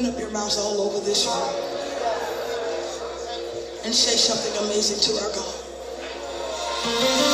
open up your mouths all over this room and say something amazing to our God.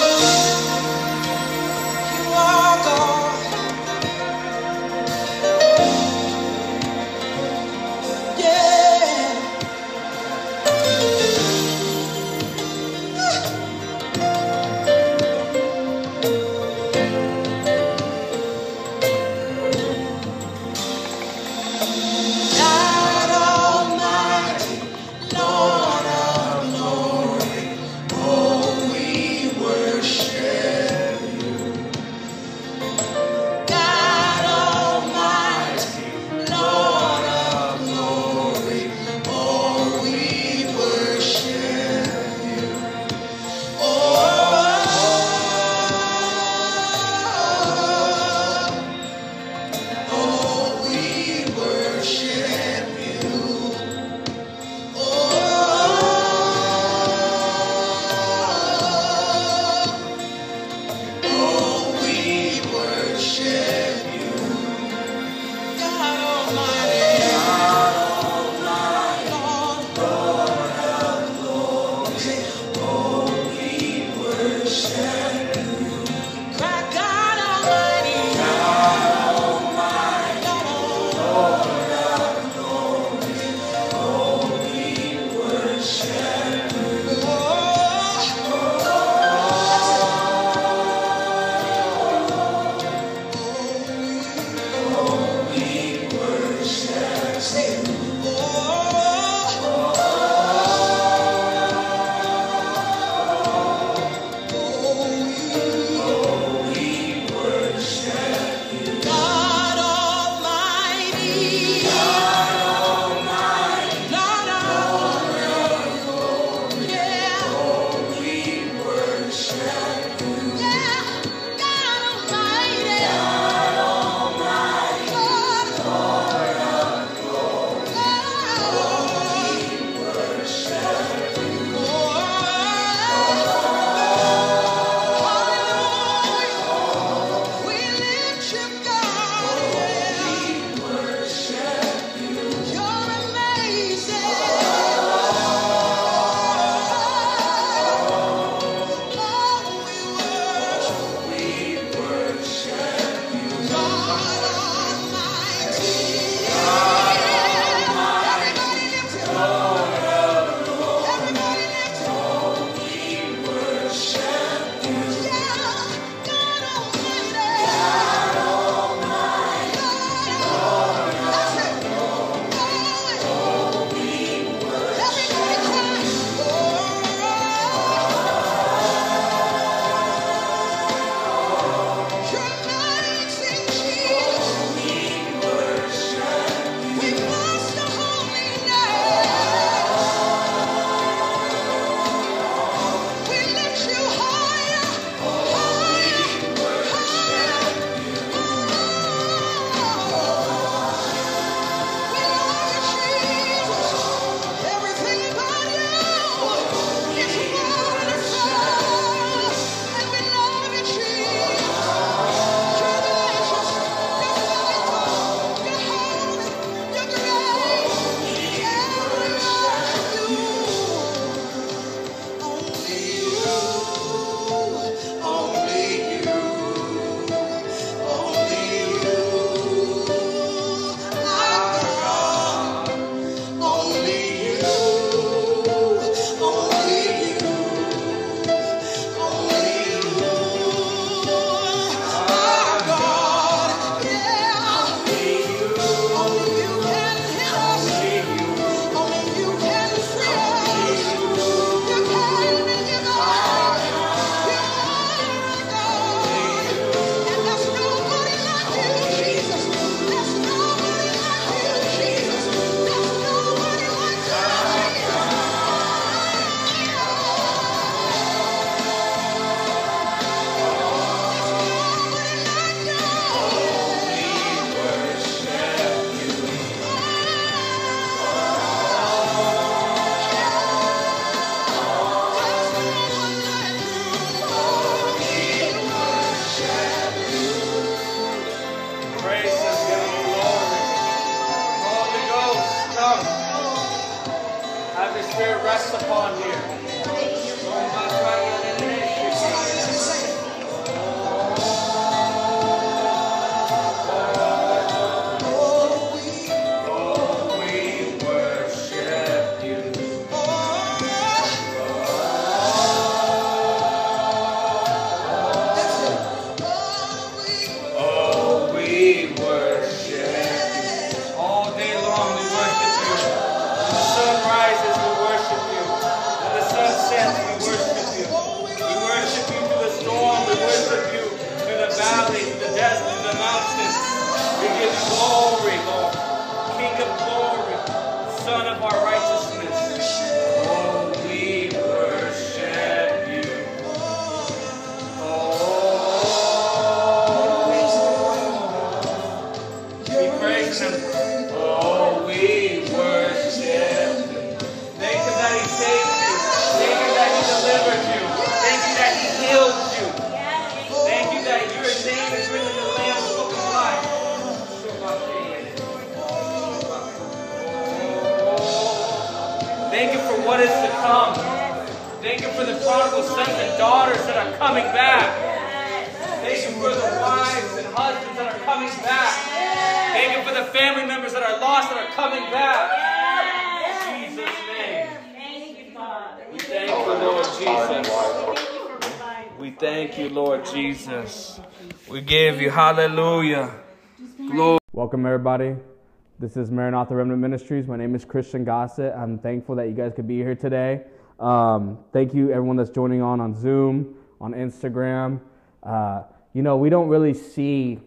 This is Maranatha Remnant Ministries. My name is Christian Gossett. I'm thankful that you guys could be here today. Um, thank you, everyone that's joining on on Zoom, on Instagram. Uh, you know, we don't really see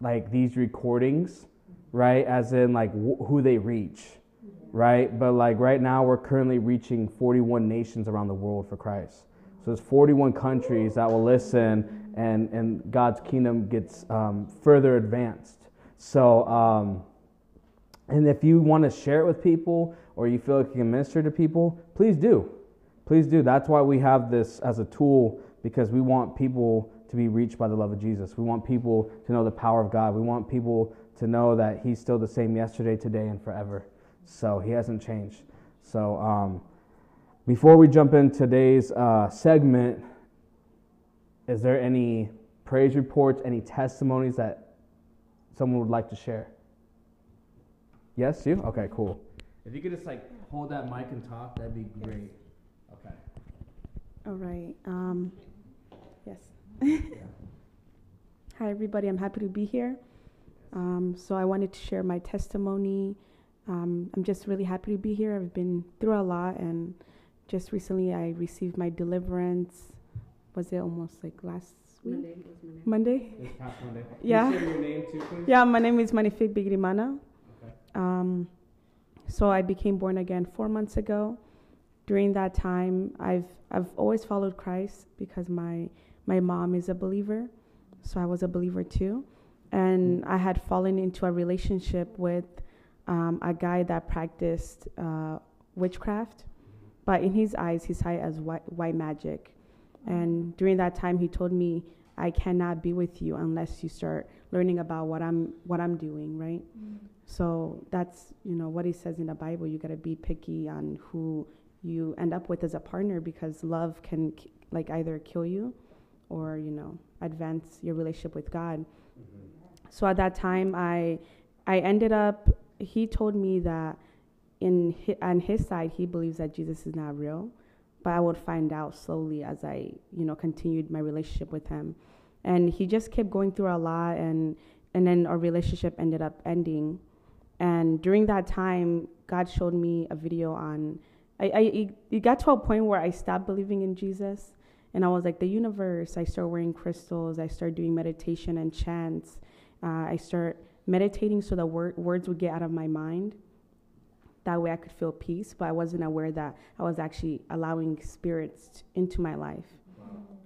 like these recordings, right? As in like wh- who they reach, right? But like right now, we're currently reaching 41 nations around the world for Christ. So there's 41 countries that will listen, and and God's kingdom gets um, further advanced. So. Um, and if you want to share it with people or you feel like you can minister to people, please do. Please do. That's why we have this as a tool because we want people to be reached by the love of Jesus. We want people to know the power of God. We want people to know that He's still the same yesterday, today, and forever. So He hasn't changed. So um, before we jump in today's uh, segment, is there any praise reports, any testimonies that someone would like to share? Yes, you? Okay, cool. If you could just like hold that mic and talk, that'd be great. Okay. All right. Um, yes. Hi, everybody. I'm happy to be here. Um, so I wanted to share my testimony. Um, I'm just really happy to be here. I've been through a lot, and just recently I received my deliverance. Was it almost like last week? Monday. This past Monday. Yeah. Can you your name too, please? Yeah, my name is Manifik Bigrimana. Um, so I became born again four months ago. During that time, I've I've always followed Christ because my my mom is a believer, so I was a believer too, and I had fallen into a relationship with um, a guy that practiced uh, witchcraft, but in his eyes, he saw it as white, white magic. And during that time, he told me, "I cannot be with you unless you start learning about what I'm what I'm doing, right?" So that's you know what he says in the Bible. You gotta be picky on who you end up with as a partner because love can like either kill you, or you know advance your relationship with God. Mm-hmm. So at that time, I I ended up. He told me that in hi, on his side, he believes that Jesus is not real, but I would find out slowly as I you know continued my relationship with him, and he just kept going through a lot, and and then our relationship ended up ending. And during that time, God showed me a video on. I, I it- it got to a point where I stopped believing in Jesus, and I was like, the universe. I started wearing crystals. I started doing meditation and chants. Uh, I start meditating so the wor- words would get out of my mind. That way, I could feel peace. But I wasn't aware that I was actually allowing spirits into my life.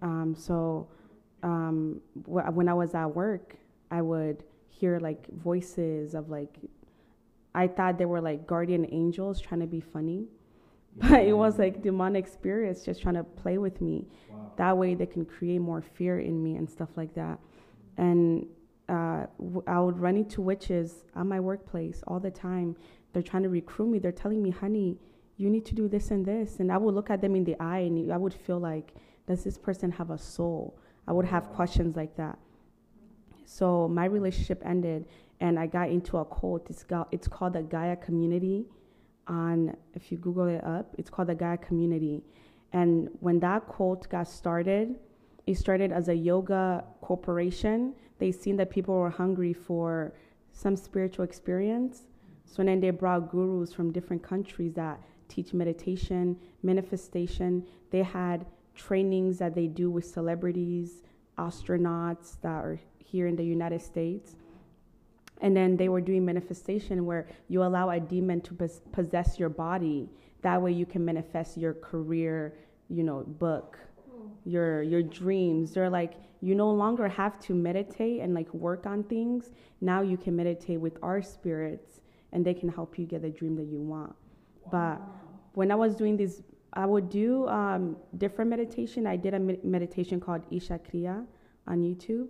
Um, so um, wh- when I was at work, I would hear like voices of like I thought they were like guardian angels trying to be funny, but it was like demonic spirits just trying to play with me. That way they can create more fear in me and stuff like that. And uh, w- I would run into witches at my workplace all the time. They're trying to recruit me. They're telling me, honey, you need to do this and this. And I would look at them in the eye and I would feel like, does this person have a soul? I would have questions like that. So my relationship ended and I got into a cult. It's, got, it's called the Gaia Community. On, if you Google it up, it's called the Gaia Community. And when that cult got started, it started as a yoga corporation. They seen that people were hungry for some spiritual experience. So then they brought gurus from different countries that teach meditation, manifestation. They had trainings that they do with celebrities, astronauts that are here in the United States. And then they were doing manifestation where you allow a demon to pos- possess your body. That way you can manifest your career, you know, book, your your dreams. They're like you no longer have to meditate and like work on things. Now you can meditate with our spirits and they can help you get the dream that you want. But when I was doing this, I would do um, different meditation. I did a med- meditation called Isha Kriya on YouTube.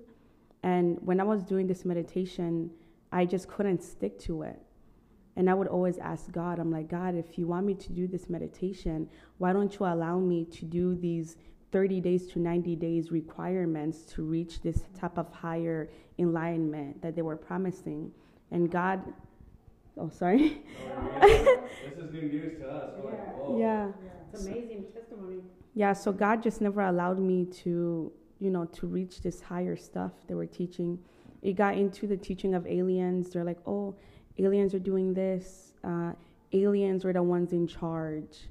And when I was doing this meditation, I just couldn't stick to it. And I would always ask God, I'm like, God, if you want me to do this meditation, why don't you allow me to do these 30 days to 90 days requirements to reach this type of higher enlightenment that they were promising? And God, oh, sorry. this is new news to us. We're like, whoa. Yeah. It's amazing testimony. Yeah, so God just never allowed me to, you know, to reach this higher stuff they were teaching. It got into the teaching of aliens. They're like, oh, aliens are doing this. Uh, aliens are the ones in charge.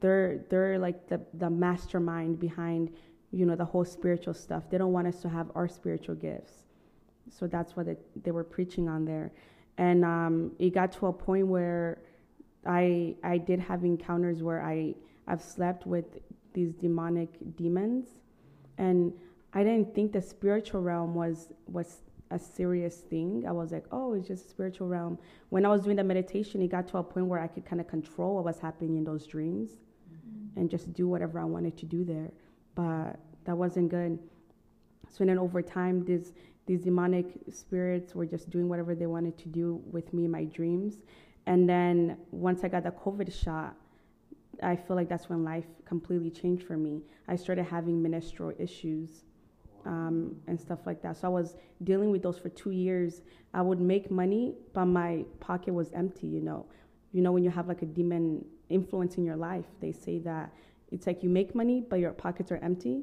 They're they're like the the mastermind behind, you know, the whole spiritual stuff. They don't want us to have our spiritual gifts. So that's what they, they were preaching on there, and um, it got to a point where I I did have encounters where I I've slept with these demonic demons, and I didn't think the spiritual realm was was a serious thing. I was like, oh, it's just a spiritual realm. When I was doing the meditation, it got to a point where I could kind of control what was happening in those dreams, mm-hmm. and just do whatever I wanted to do there. But that wasn't good. So then over time, these these demonic spirits were just doing whatever they wanted to do with me in my dreams. And then once I got the COVID shot, I feel like that's when life completely changed for me. I started having menstrual issues um, and stuff like that. So I was dealing with those for two years. I would make money, but my pocket was empty. You know, you know when you have like a demon influence in your life, they say that it's like you make money, but your pockets are empty.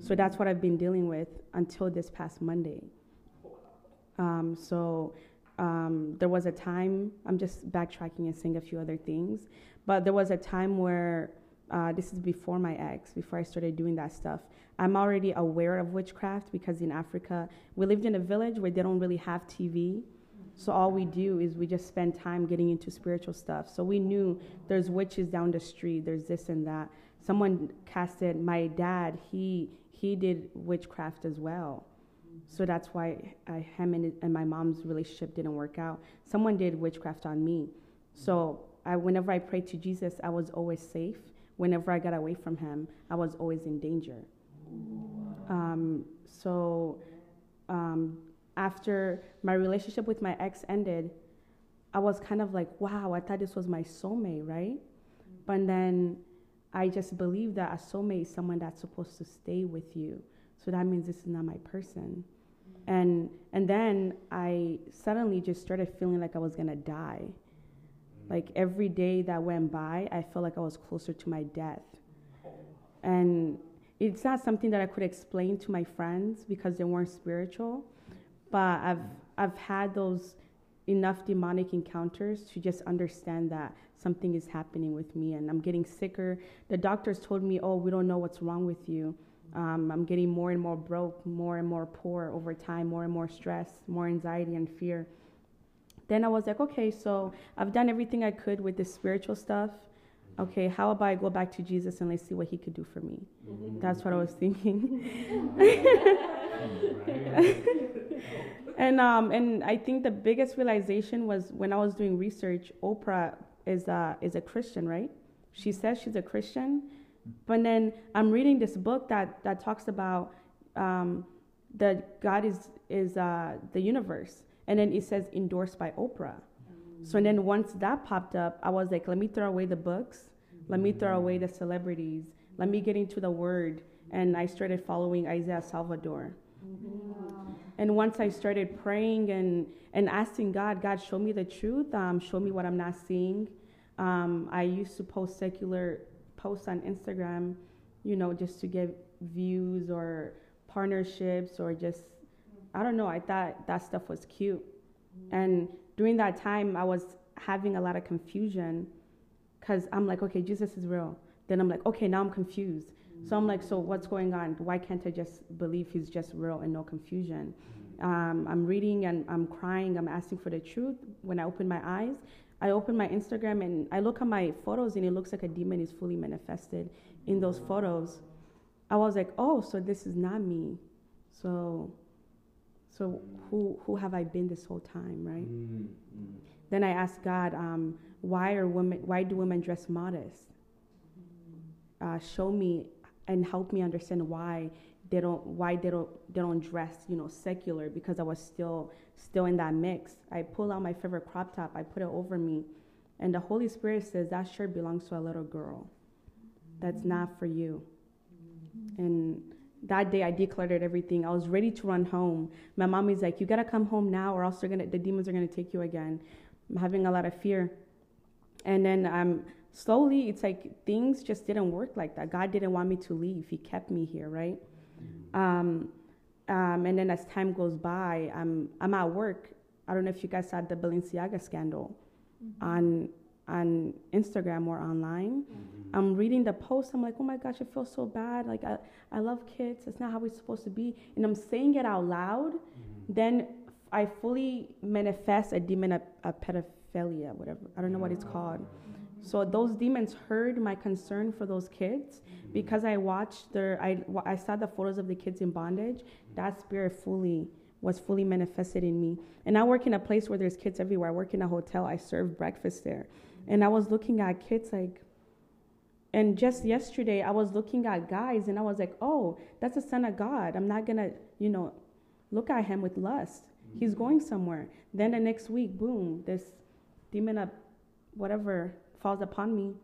So that's what I've been dealing with until this past Monday. Um, so um, there was a time, I'm just backtracking and saying a few other things, but there was a time where uh, this is before my ex, before I started doing that stuff. I'm already aware of witchcraft because in Africa, we lived in a village where they don't really have TV. So all we do is we just spend time getting into spiritual stuff. So we knew there's witches down the street, there's this and that. Someone casted my dad, he he did witchcraft as well. So that's why I, him and, and my mom's relationship didn't work out. Someone did witchcraft on me. So I, whenever I prayed to Jesus, I was always safe. Whenever I got away from him, I was always in danger. Um, so um, after my relationship with my ex ended, I was kind of like, wow, I thought this was my soulmate, right? But then I just believe that a soulmate is someone that's supposed to stay with you. So that means this is not my person. And and then I suddenly just started feeling like I was gonna die. Like every day that went by, I felt like I was closer to my death. And it's not something that I could explain to my friends because they weren't spiritual, but I've I've had those enough demonic encounters to just understand that something is happening with me and I'm getting sicker. The doctors told me, "Oh, we don't know what's wrong with you." Um, I'm getting more and more broke, more and more poor over time, more and more stress, more anxiety and fear. Then I was like, okay, so I've done everything I could with this spiritual stuff. Okay, how about I go back to Jesus and let's see what he could do for me? That's what I was thinking. and um, and I think the biggest realization was when I was doing research. Oprah is a is a Christian, right? She says she's a Christian, but then I'm reading this book that that talks about um, that God is is uh, the universe, and then it says endorsed by Oprah. So and then once that popped up, I was like, let me throw away the books, let me throw away the celebrities, let me get into the word. And I started following Isaiah Saldivar. And once I started praying and, and asking God, God, show me the truth, um, show me what I'm not seeing. Um, I used to post secular posts on Instagram, you know, just to get views or partnerships or just, I don't know, I thought that stuff was cute. And during that time, I was having a lot of confusion because I'm like, okay, Jesus is real. Then I'm like, okay, now I'm confused. So I'm like, so what's going on? Why can't I just believe he's just real and no confusion? Um, I'm reading and I'm crying. I'm asking for the truth. When I open my eyes, I open my Instagram and I look at my photos and it looks like a demon is fully manifested in those photos. I was like, oh, so this is not me. So, so who who have I been this whole time, right? Mm, Then I asked God, um, why are women? Why do women dress modest? Uh, show me and help me understand why they don't why they don't they don't dress you know secular because I was still still in that mix. I pull out my favorite crop top, I put it over me, and the Holy Spirit says that shirt belongs to a little girl. That's not for you. And that day I declared everything. I was ready to run home. My mom is like, "You gotta come home now, or else they're gonna the demons are gonna take you again." I'm having a lot of fear, and then um, slowly it's like things just didn't work like that. God didn't want me to leave. He kept me here, right? Um, um, and then as time goes by, I'm I'm at work. I don't know if you guys saw the Balenciaga scandal on on Instagram or online. I'm reading the post. I'm like, oh my gosh, I feel so bad. Like I, I love kids. It's not how we're supposed to be. And I'm saying it out loud. Mm-hmm. Then I fully manifest a demon of, of pedophilia, whatever. I don't know what it's called. So those demons heard my concern for those kids mm-hmm. because I watched their, I, I saw the photos of the kids in bondage. Mm-hmm. That spirit fully was fully manifested in me. And I work in a place where there's kids everywhere. I work in a hotel. I serve breakfast there, and I was looking at kids like. And just yesterday, I was looking at guys, and I was like, "Oh, that's a son of God. I'm not gonna, you know, look at him with lust. He's going somewhere." Then the next week, boom, this demon of whatever falls upon me.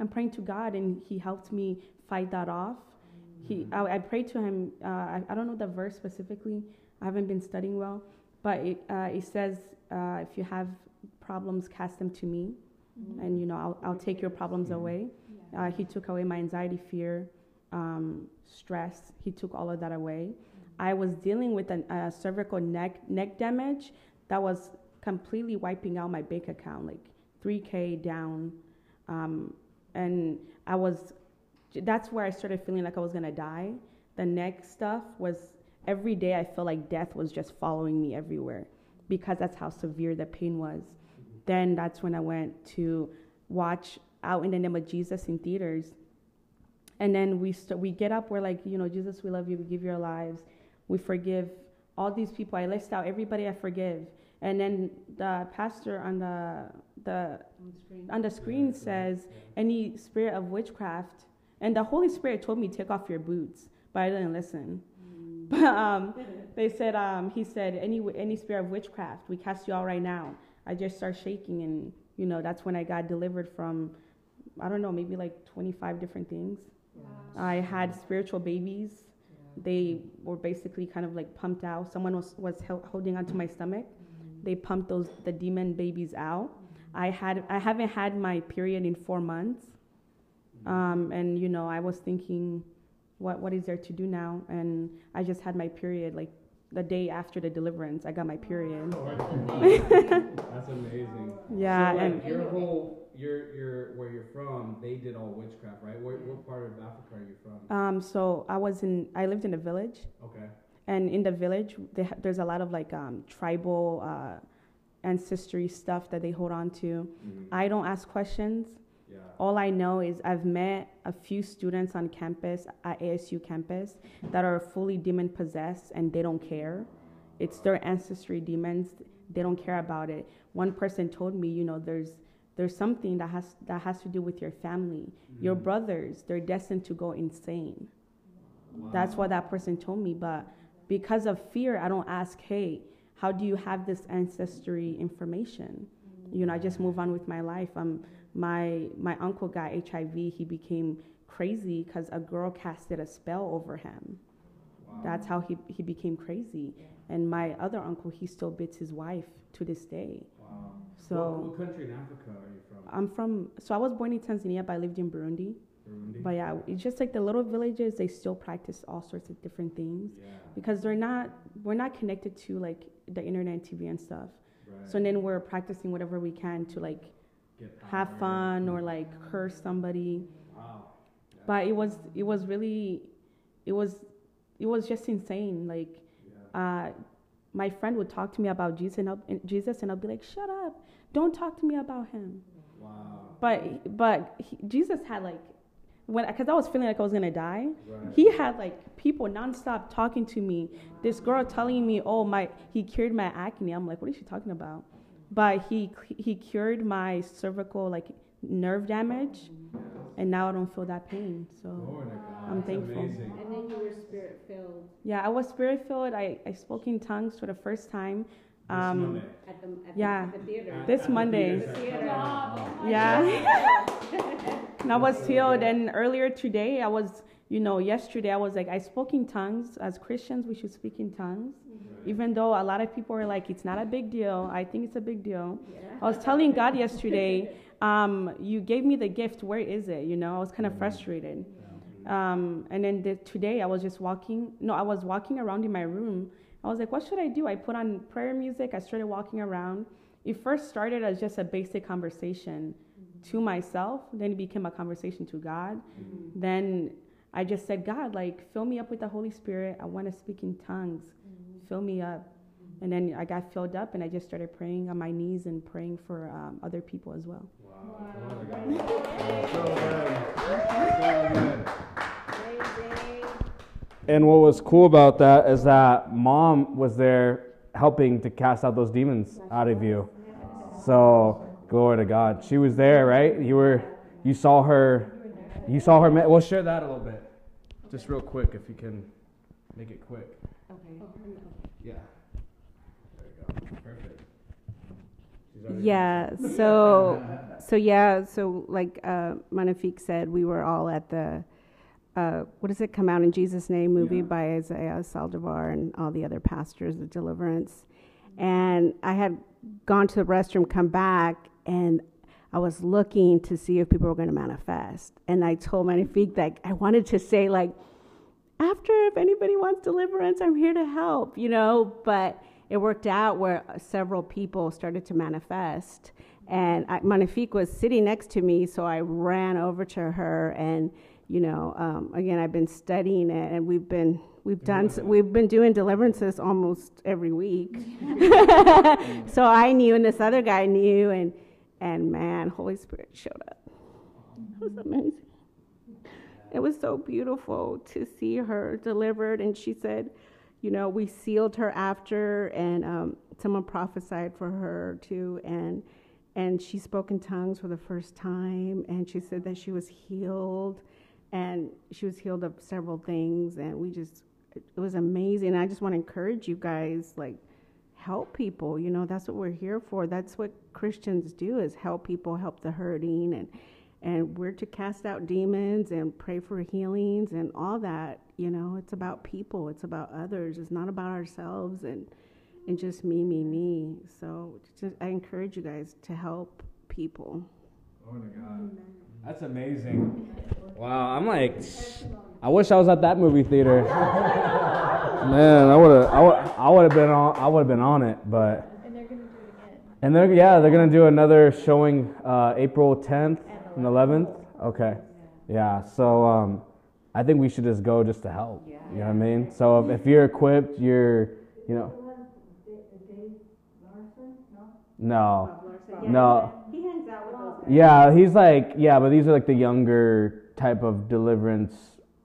I'm praying to God, and He helped me fight that off. He, I, I prayed to Him. Uh, I, I don't know the verse specifically. I haven't been studying well, but it, uh, it says, uh, "If you have problems, cast them to me, and you know I'll, I'll take your problems away." Uh, he took away my anxiety, fear, um, stress. He took all of that away. I was dealing with a uh, cervical neck neck damage that was completely wiping out my bank account, like 3k down, um, and I was. That's where I started feeling like I was gonna die. The neck stuff was every day. I felt like death was just following me everywhere because that's how severe the pain was. Then that's when I went to watch Out in the Name of Jesus in theaters. And then we st- we get up, we're like, you know, Jesus, we love you, we give you our lives, we forgive all these people. I list out everybody I forgive. And then the pastor on the the on the screen says any spirit of witchcraft, and the Holy Spirit told me take off your boots, but I didn't listen. But um, they said um, he said any any spirit of witchcraft, we cast you out right now. I just start shaking, and you know that's when I got delivered from, I don't know, maybe like 25 different things. I had spiritual babies. They were basically kind of like pumped out. Someone was was hel- holding onto my stomach. Mm-hmm. They pumped those the demon babies out. Mm-hmm. I had I haven't had my period in four months, mm-hmm. um, and you know I was thinking, what what is there to do now? And I just had my period like the day after the deliverance. I got my period. That's amazing. Yeah, so, like, and your whole, your, your, where you're from, they did all witchcraft, right? Where, what part of Africa are you from? um, so I was in I lived in a village. Okay. and in the village they ha- there's a lot of like um, tribal uh, ancestry stuff that they hold on to Mhm. i don't ask questions Yeah. all i know is i've met a few students on campus at asu campus that are fully demon possessed and they don't care it's their ancestry demons they don't care about it one person told me you know there's there's something that has that has to do with your family your Mhm. brothers they're destined to go insane Wow. that's what that person told me. But because of fear, I don't ask, hey, how do you have this ancestry information? you know, I just move on with my life. Um, my my uncle got HIV. He became crazy because a girl casted a spell over him. That's how he, he became crazy. And my other uncle, he still beats his wife to this day. Wow. So what country in Africa are you from? I'm from, so I was born in Tanzania, but I lived in Burundi. Burundi. But yeah, it's just like the little villages, they still practice all sorts of different things yeah. because they're not, we're not connected to like the internet TV and stuff. Right. So then we're practicing whatever we can to like Get have fun or like curse somebody. Wow. But it was, it was really, it was, it was just insane. Like, Yeah. uh, my friend would talk to me about Jesus and, I'll, Jesus, and I'll be like, "Shut up! Don't talk to me about him." Wow. But but he, Jesus had like when because I was feeling like I was gonna die. Right. He had like people nonstop talking to me. This girl telling me, "Oh my, he cured my acne." I'm like, "What is she talking about?" But he he cured my cervical like nerve damage, and now I don't feel that pain. So Lord. I'm That's thankful. Amazing. And then you were spirit filled yeah, I was spirit filled. I I spoke in tongues for the first time. Um, at the, at Yeah. the, at the theater. This Monday. The theater. Yeah. and I was healed. And earlier today, I was, you know, yesterday, I was like, I spoke in tongues. As Christians, we should speak in tongues. Even though a lot of people are like, it's not a big deal. I think it's a big deal. I was telling God yesterday, um, you gave me the gift. Where is it? You know, I was kind of frustrated. Um, and then the, today, I was just walking. No, I was walking around in my room. I was like, what should I do? I put on prayer music. I started walking around. It first started as just a basic conversation to myself. Then it became a conversation to God. Then I just said, God, like, fill me up with the Holy Spirit. I want to speak in tongues. Fill me up. And then I got filled up and I just started praying on my knees and praying for um, other people as well. Wow. Lord of God. So good. So good. And what was cool about that is that mom was there helping to cast out those demons out of you. So glory to God. She was there, right? You were, you saw her, you saw her. We'll share that a little bit, just real quick, if you can make it quick. Okay. Yeah. There you go. Perfect. Yeah, so so yeah, so like uh Manafik said, we were all at the uh what does it come out in Jesus' name movie Yeah. by Isaiah Saldivar and all the other pastors of deliverance. And I had gone to the restroom, come back, and I was looking to see if people were going to manifest. And I told Manafik that I wanted to say like after if anybody wants deliverance i'm here to help you know but it worked out where several people started to manifest. And I, Manafik was sitting next to me so i ran over to her and you know um, again i've been studying it and we've been we've done we've been doing deliverances almost every week. So i knew and this other guy knew and and man holy spirit showed up. It was amazing. It was so beautiful to see her delivered. And she said, you know, we sealed her after, and um, someone prophesied for her too. And and she spoke in tongues for the first time. And she said that she was healed, and she was healed of several things. And we just, it was amazing. I just want to encourage you guys, like, help people. You know, that's what we're here for. That's what Christians do: is help people, help the hurting, and and we're to cast out demons and pray for healings and all that you know it's about people it's about others it's not about ourselves and and just me me me so just, i encourage you guys to help people Glory to God. That's amazing. Wow, I'm like, I wish I was at that movie theater. Man, I would have, I would, I would have been on, I would have been on it, but. And they're gonna do it again. And they're, yeah, they're gonna do another showing uh, April 10th and 11th. Okay. Yeah. So um, I think we should just go just to help. You know what I mean? So if, if you're equipped, you're, you know. No. No. he hangs out with those Yeah, he's like, yeah, but these are like the younger type of deliverance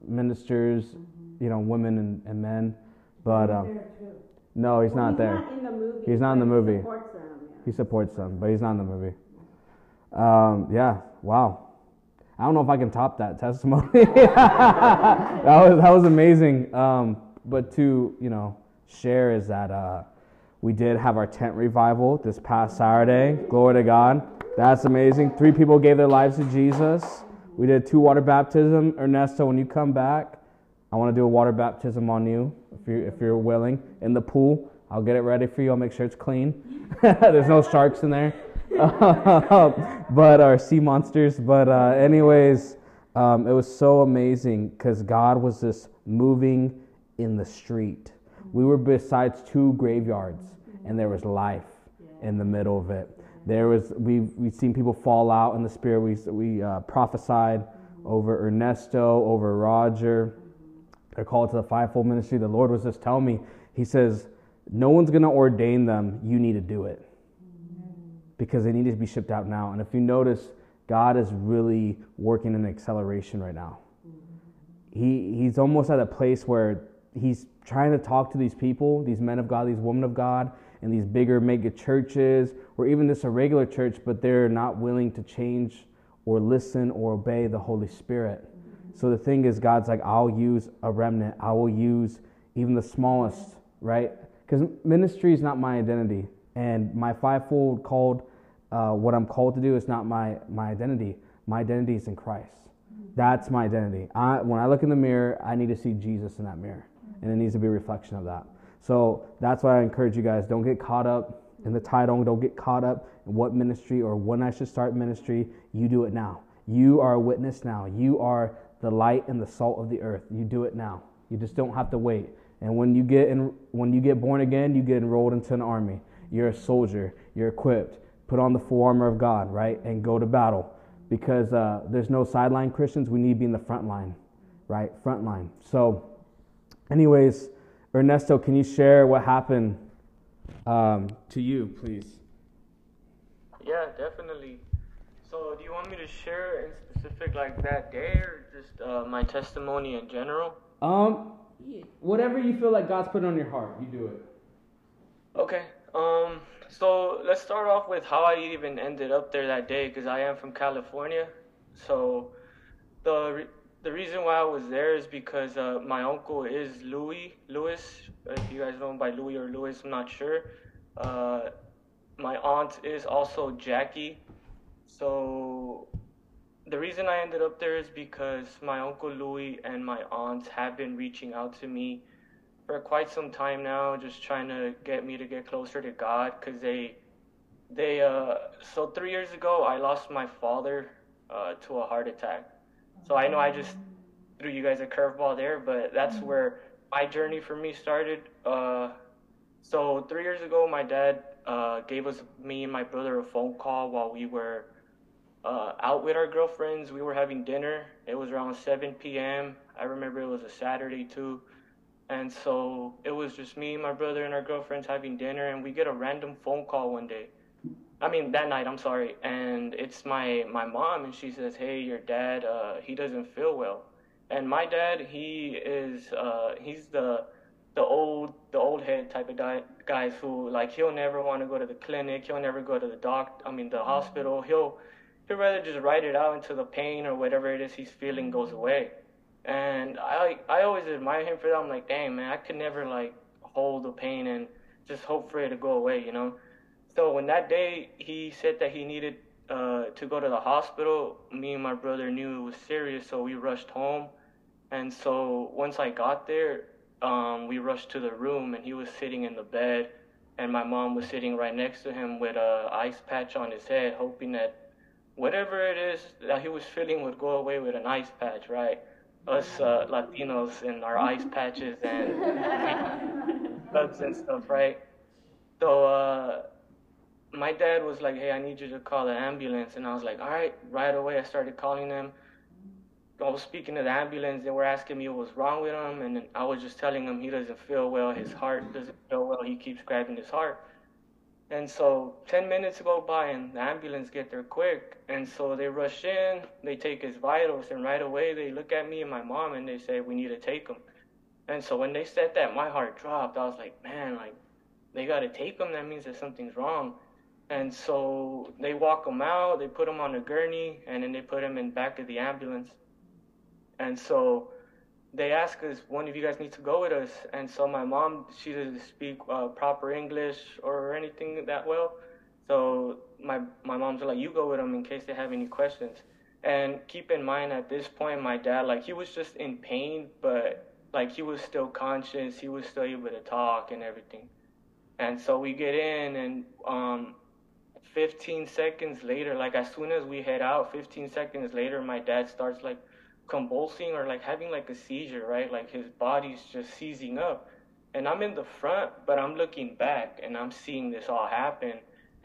ministers, you know, women and, and men. But um, no, he's not there. in the movie He's not in the movie. supports them yeah. He supports them, but he's not in the movie. Um, yeah, wow. I don't know if I can top that testimony. that was that was amazing. Um, but to you know share is that uh, we did have our tent revival this past Saturday. Glory to God. That's amazing. Three people gave their lives to Jesus. We did two water baptism. Ernesto, when you come back, I want to do a water baptism on you if you if you're willing in the pool. I'll get it ready for you. I'll make sure it's clean. There's no sharks in there, but our sea monsters. But uh, anyways, um, it was so amazing because God was just moving in the street. We were besides two graveyards, and there was life in the middle of it. There was we we've seen people fall out in the spirit. We we uh, prophesied over Ernesto, over Roger. They're called to the fivefold ministry. The Lord was just telling me. He says, "No one's going to ordain them. You need to do it because they need to be shipped out now." And if you notice, God is really working in acceleration right now. He he's almost at a place where he's trying to talk to these people, these men of God, these women of God, and these bigger mega churches, or even just a regular church, but they're not willing to change or listen or obey the Holy Spirit. So the thing is, God's like, I'll use a remnant. I will use even the smallest, right? Because ministry is not my identity, and my fivefold called, uh, what I'm called to do is not my my identity. My identity is in Christ. That's my identity. I, when I look in the mirror, I need to see Jesus in that mirror, and it needs to be a reflection of that. So that's why I encourage you guys: don't get caught up in the title. Don't get caught up in what ministry or when I should start ministry. You do it now. You are a witness now. You are the light and the salt of the earth. You do it now. You just don't have to wait. And when you get in, when you get born again, you get enrolled into an army. You're a soldier. You're equipped. Put on the full armor of God, right, and go to battle. Because uh, there's no sideline Christians. We need to be in the front line, right? Front line. So, anyways, Ernesto, can you share what happened um, to you, please? Yeah, definitely. So, do you want me to share in specific like that day or just uh, my testimony in general? Um, whatever you feel like God's put on your heart, you do it. Okay. Um. So let's start off with how I even ended up there that day, because I am from California. So the re- the reason why I was there is because uh, my uncle is Louis Louis. If you guys know him by Louis or Louis, I'm not sure. Uh, my aunt is also Jackie. So the reason I ended up there is because my uncle Louis and my aunt have been reaching out to me for quite some time now, just trying to get me to get closer to God. Cause they, they, uh, so three years ago I lost my father uh, to a heart attack. So I know I just threw you guys a curveball there, but that's where my journey for me started. Uh, so three years ago, my dad uh, gave us me and my brother a phone call while we were uh, out with our girlfriends. We were having dinner. It was around 7 p.m. I remember it was a Saturday too. And so it was just me, my brother, and our girlfriends having dinner, and we get a random phone call one day. I mean that night, I'm sorry, and it's my my mom, and she says, "Hey, your dad, uh, he doesn't feel well." And my dad, he is, uh, he's the the old the old head type of guy guys who like he'll never want to go to the clinic, he'll never go to the doc, I mean the hospital. He'll he'd rather just write it out until the pain or whatever it is he's feeling goes away. And I I always admire him for that. I'm like, dang man, I could never like hold the pain and just hope for it to go away, you know. So when that day he said that he needed uh, to go to the hospital, me and my brother knew it was serious, so we rushed home. And so once I got there, um, we rushed to the room, and he was sitting in the bed, and my mom was sitting right next to him with a ice patch on his head, hoping that whatever it is that he was feeling would go away with an ice patch, right? Us uh, Latinos and our ice patches and bugs and stuff, right? So uh, my dad was like, "Hey, I need you to call the ambulance," and I was like, "All right." Right away, I started calling them. I was speaking to the ambulance. They were asking me what was wrong with him, and I was just telling him he doesn't feel well. His heart doesn't feel well. He keeps grabbing his heart. And so 10 minutes go by and the ambulance get there quick. And so they rush in, they take his vitals, and right away they look at me and my mom and they say, we need to take him. And so when they said that, my heart dropped. I was like, man, like, they got to take him. That means that something's wrong. And so they walk him out, they put him on a gurney, and then they put him in back of the ambulance. And so they asked us, one of you guys need to go with us. And so my mom, she doesn't speak uh, proper English or anything that well. So my my mom's like, you go with them in case they have any questions. And keep in mind at this point, my dad, like he was just in pain, but like he was still conscious. He was still able to talk and everything. And so we get in and um, 15 seconds later, like as soon as we head out, 15 seconds later, my dad starts like convulsing or like having like a seizure, right? Like his body's just seizing up. And I'm in the front, but I'm looking back and I'm seeing this all happen.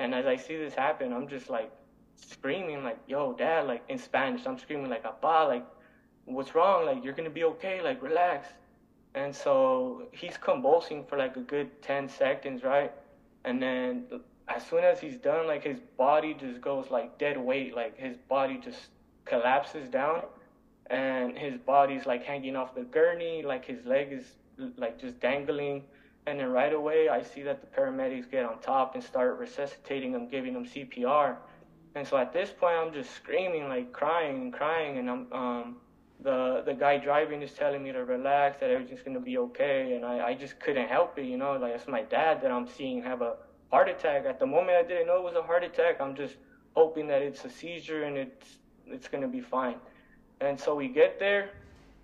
And as I see this happen, I'm just like screaming, like, yo, dad, like in Spanish, I'm screaming, like, apa, like, what's wrong? Like, you're gonna be okay, like, relax. And so he's convulsing for like a good 10 seconds, right? And then as soon as he's done, like his body just goes like dead weight, like his body just collapses down, and his body's like hanging off the gurney, like his leg is like just dangling. And then right away, I see that the paramedics get on top and start resuscitating him, giving him CPR. And so at this point, I'm just screaming, like crying and crying, and I'm um, the the guy driving is telling me to relax, that everything's gonna be okay, and I I just couldn't help it, you know, like it's my dad that I'm seeing have a heart attack. At the moment, I didn't know it was a heart attack. I'm just hoping that it's a seizure and it's it's gonna be fine. And so we get there,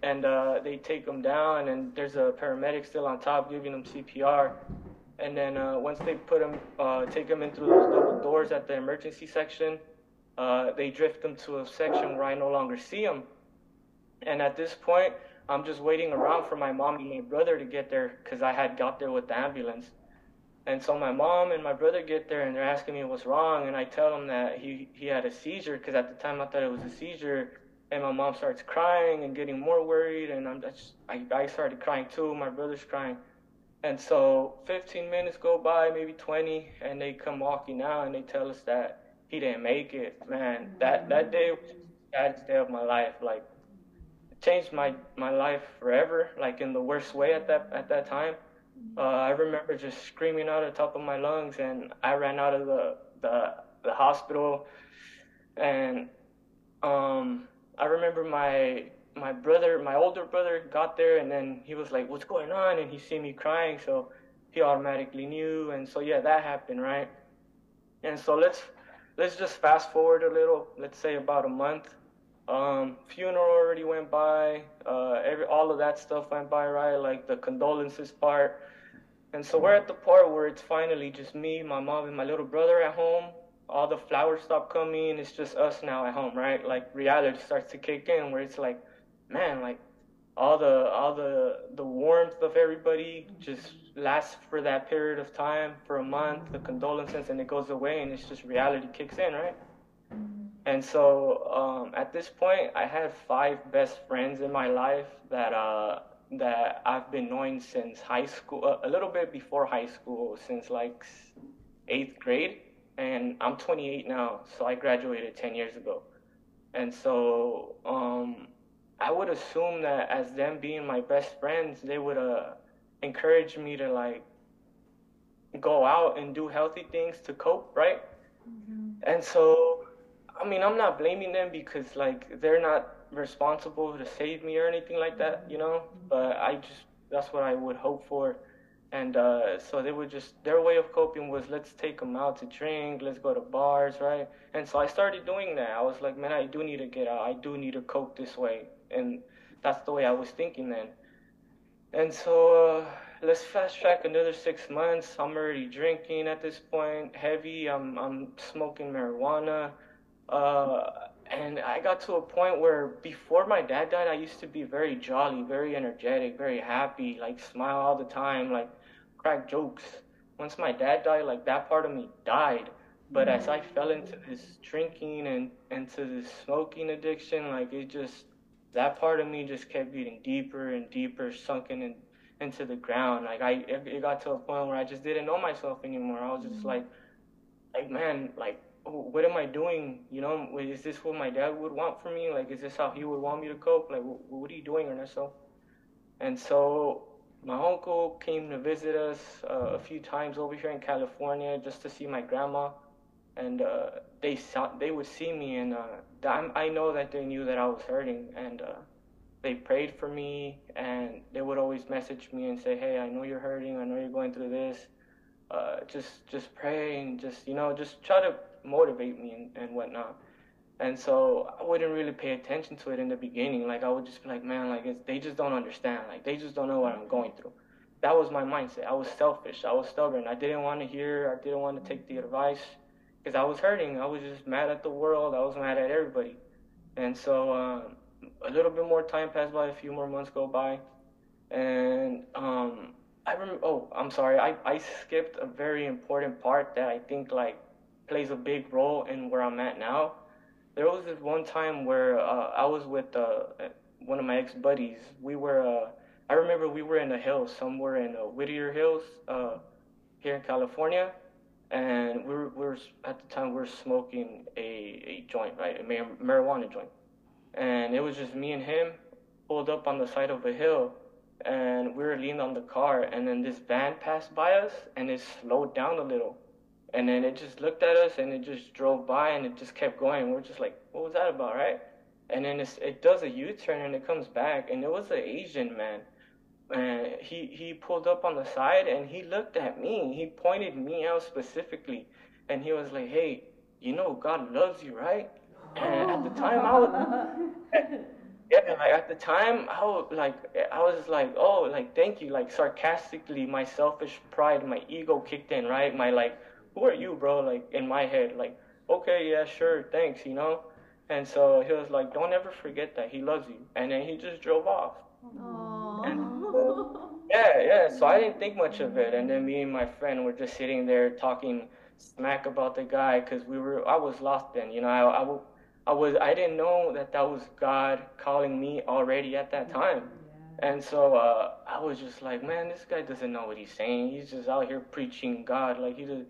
and uh, they take him down, and there's a paramedic still on top giving him CPR. And then uh, once they put him, uh, take him in through those double doors at the emergency section, uh, they drift him to a section where I no longer see him. And at this point, I'm just waiting around for my mom and my brother to get there because I had got there with the ambulance. And so my mom and my brother get there and they're asking me what's wrong, and I tell them that he he had a seizure because at the time I thought it was a seizure. And my mom starts crying and getting more worried, and I'm just I, I started crying too. My brother's crying, and so 15 minutes go by, maybe 20, and they come walking out and they tell us that he didn't make it. Man, that that day was the saddest day of my life. Like changed my my life forever, like in the worst way at that at that time. Uh, I remember just screaming out at the top of my lungs, and I ran out of the the, the hospital, and um, I remember my my brother, my older brother, got there, and then he was like, "What's going on?" And he see me crying, so he automatically knew, and so yeah, that happened, right? And so let's let's just fast forward a little. Let's say about a month. Um, funeral already went by. Uh, every all of that stuff went by, right? Like the condolences part. And so we're at the part where it's finally just me, my mom, and my little brother at home. All the flowers stop coming. It's just us now at home, right? Like reality starts to kick in, where it's like, man, like all the all the the warmth of everybody just lasts for that period of time for a month. The condolences, and it goes away, and it's just reality kicks in, right? And so um, at this point, I had five best friends in my life that uh, that I've been knowing since high school, a little bit before high school, since like eighth grade. And I'm 28 now, so I graduated 10 years ago. And so um, I would assume that as them being my best friends, they would uh, encourage me to like go out and do healthy things to cope, right? And so I mean, I'm not blaming them because like they're not responsible to save me or anything like that, you know. But I just that's what I would hope for, and uh, so they would just their way of coping was let's take them out to drink, let's go to bars, right? And so I started doing that. I was like, man, I do need to get out. I do need to cope this way, and that's the way I was thinking then. And so uh, let's fast track another six months. I'm already drinking at this point, heavy. I'm I'm smoking marijuana. Uh, and I got to a point where before my dad died, I used to be very jolly, very energetic, very happy, like smile all the time, like crack jokes. Once my dad died, like that part of me died. But as I fell into this drinking and into this smoking addiction, like it just, that part of me just kept getting deeper and deeper, sunken in, into the ground. Like I, it, it got to a point where I just didn't know myself anymore. I was just like, like man, like what am I doing? You know, is this what my dad would want for me? Like, is this how he would want me to cope? Like, what, what are you doing, Ernesto? And so my uncle came to visit us uh, a few times over here in California just to see my grandma, and uh, they saw they would see me, and uh, I know that they knew that I was hurting, and uh, they prayed for me, and they would always message me and say, "Hey, I know you're hurting. I know you're going through this. Uh, just just pray and just you know just try to motivate me and, and whatnot." And so I wouldn't really pay attention to it in the beginning. Like I would just be like, "Man, like they just don't understand. Like they just don't know what I'm going through." That was my mindset. I was selfish. I was stubborn. I didn't want to hear. I didn't want to take the advice because I was hurting. I was just mad at the world. I was mad at everybody. And so um, a little bit more time passed by, a few more months go by, and um, I remember. Oh, I'm sorry. I, I skipped a very important part that I think like plays a big role in where I'm at now. There was this one time where uh, I was with uh, one of my ex buddies. We were. Uh, I remember we were in the hills, somewhere in uh, Whittier Hills, uh, here in California, and we were, we were at the time we were smoking a, a joint, right, a mar- marijuana joint and it was just me and him pulled up on the side of a hill and we were leaning on the car and then this van passed by us and it slowed down a little and then it just looked at us and it just drove by and it just kept going. We're just like what was that about right? And then it's, it does a u-turn and it comes back. And it was an asian man and he he pulled up on the side and he looked at me. He pointed me out specifically. And he was like hey you know god loves you right? And at the time, I was, yeah, like at the time, I was like, I was like, oh, like thank you, like sarcastically, my selfish pride, my ego kicked in, right? My like, who are you, bro? Like in my head, like, okay, yeah, sure, thanks, you know. And so he was like, don't ever forget that he loves you, and then he just drove off. And, yeah, yeah. So I didn't think much of it, and then me and my friend were just sitting there talking smack about the guy because we were, I was lost then, you know. I, I I was I didn't know that that was God calling me already at that time. And so uh, I was just like, man, this guy doesn't know what he's saying. He's just out here preaching God, like he just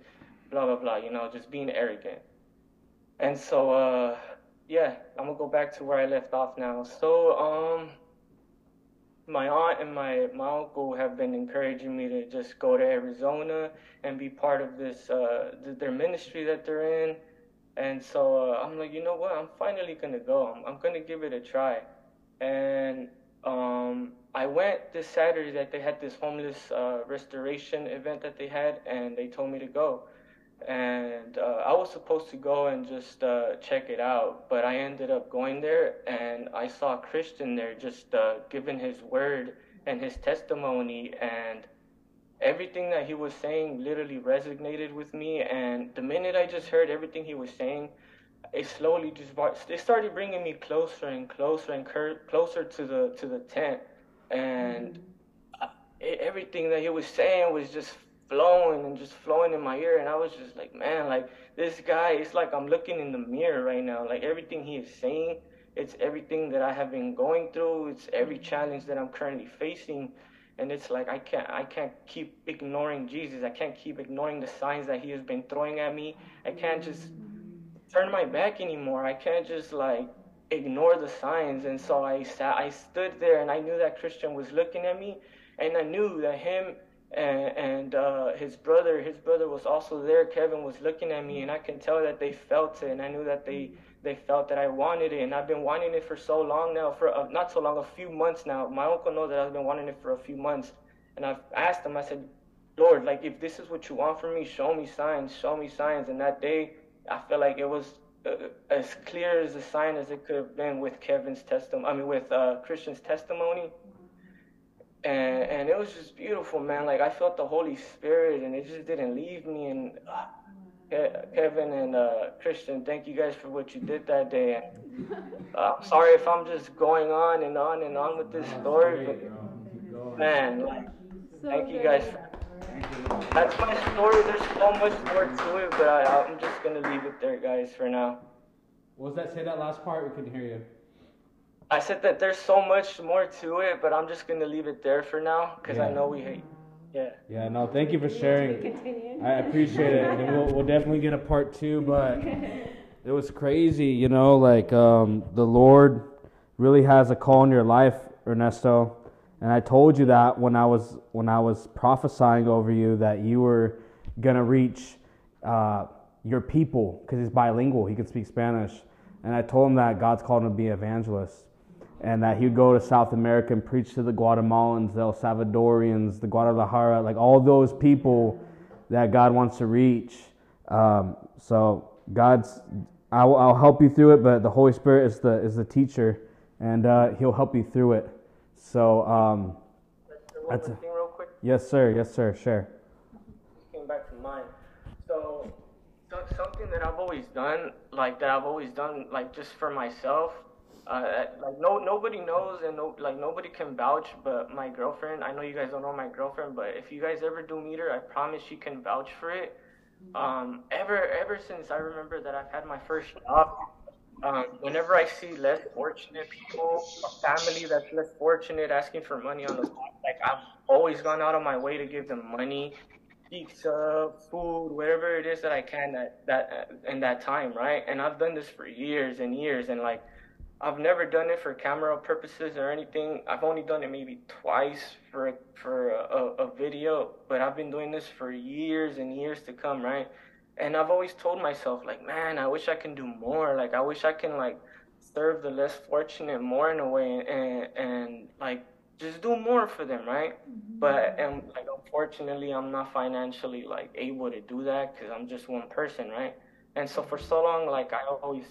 blah blah blah, you know, just being arrogant. And so uh, yeah, I'm gonna go back to where I left off now. So um, my aunt and my my uncle have been encouraging me to just go to Arizona and be part of this uh, their ministry that they're in and so uh, I'm like, you know what? I'm finally gonna go. I'm, I'm gonna give it a try. And um, I went this Saturday that they had this homeless uh, restoration event that they had, and they told me to go. And uh, I was supposed to go and just uh, check it out, but I ended up going there, and I saw Christian there just uh, giving his word and his testimony, and everything that he was saying literally resonated with me. And the minute I just heard everything he was saying, it slowly just it started bringing me closer and closer and closer to the to the tent. And it, everything that he was saying was just flowing and just flowing in my ear. And I was just like, man, like this guy, it's like I'm looking in the mirror right now. Like everything he is saying, it's everything that I have been going through. It's every challenge that I'm currently facing and it's like I can't I can't keep ignoring Jesus. I can't keep ignoring the signs that he has been throwing at me. I can't just turn my back anymore. I can't just like ignore the signs. And so I sat I stood there and I knew that Christian was looking at me and I knew that him and, and uh, his brother his brother was also there. Kevin was looking at me and I can tell that they felt it and I knew that they they felt that I wanted it, and I've been wanting it for so long now, for uh, not so long, a few months now. My uncle knows that I've been wanting it for a few months, and I've asked him. I said, Lord, like if this is what you want from me, show me signs, show me signs. And that day, I felt like it was uh, as clear as a sign as it could have been with Kevin's testimony. I mean, with uh, Christian's testimony. And and it was just beautiful, man. Like I felt the Holy Spirit, and it just didn't leave me. And uh, Kevin and uh, Christian, thank you guys for what you did that day. Uh, I'm sorry if I'm just going on and on and on with this story, but man, like, thank you guys. That's my story. There's so much more to it, but I, I'm just gonna leave it there, guys, for now. What was that? Say that last part. We couldn't hear you. I said that there's so much more to it, but I'm just gonna leave it there for now because Yeah. I know we hate. Yeah. Yeah, no, thank you for sharing. I appreciate it. And we'll, we'll definitely get a part two, but it was crazy, you know, like um, the Lord really has a call in your life, Ernesto. And I told you that when I was when I was prophesying over you that you were gonna reach uh, your people because he's bilingual, he can speak Spanish. And I told him that God's called him to be an evangelist. And that he would go to South America and preach to the Guatemalans, the El Salvadorians, the Guadalajara, like all those people that God wants to reach. Um, so God's, I'll, I'll help you through it, but the Holy Spirit is the is the teacher, and uh, He'll help you through it. So um, That's real quick. yes, sir, yes, sir, share. came back to mind. So, so something that I've always done, like that I've always done, like just for myself. Uh, like no nobody knows and no like nobody can vouch, but my girlfriend. I know you guys don't know my girlfriend, but if you guys ever do meet her, I promise she can vouch for it. Um, ever ever since I remember that I've had my first job, um, whenever I see less fortunate people, a family that's less fortunate asking for money on the block, like I've always gone out of my way to give them money, pizza, food, whatever it is that I can that that in that time, right? And I've done this for years and years, and like I've never done it for camera purposes or anything. I've only done it maybe twice for for a, a video, but I've been doing this for years and years to come, right? And I've always told myself, like, man, I wish I can do more. Like, I wish I can like serve the less fortunate more in a way, and and like just do more for them, right? Mm-hmm. But and like unfortunately, I'm not financially like able to do that because I'm just one person, right? And so for so long, like I always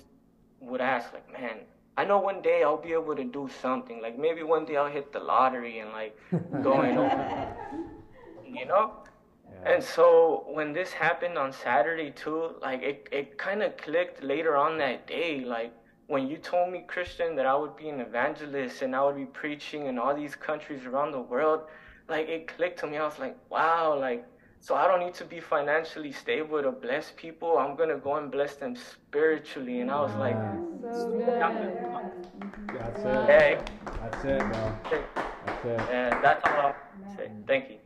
would ask, like, man, I know one day I'll be able to do something. Like maybe one day I'll hit the lottery and like going over, you know. And so when this happened on Saturday too, like it, it kind of clicked later on that day. Like when you told me, Christian, that I would be an evangelist and I would be preaching in all these countries around the world, like it clicked to me. I was like, wow, like so I don't need to be financially stable to bless people. I'm gonna go and bless them spiritually. And I was like, That's it. hey, That's it, bro. That's it. and that's all I'll say. Thank you.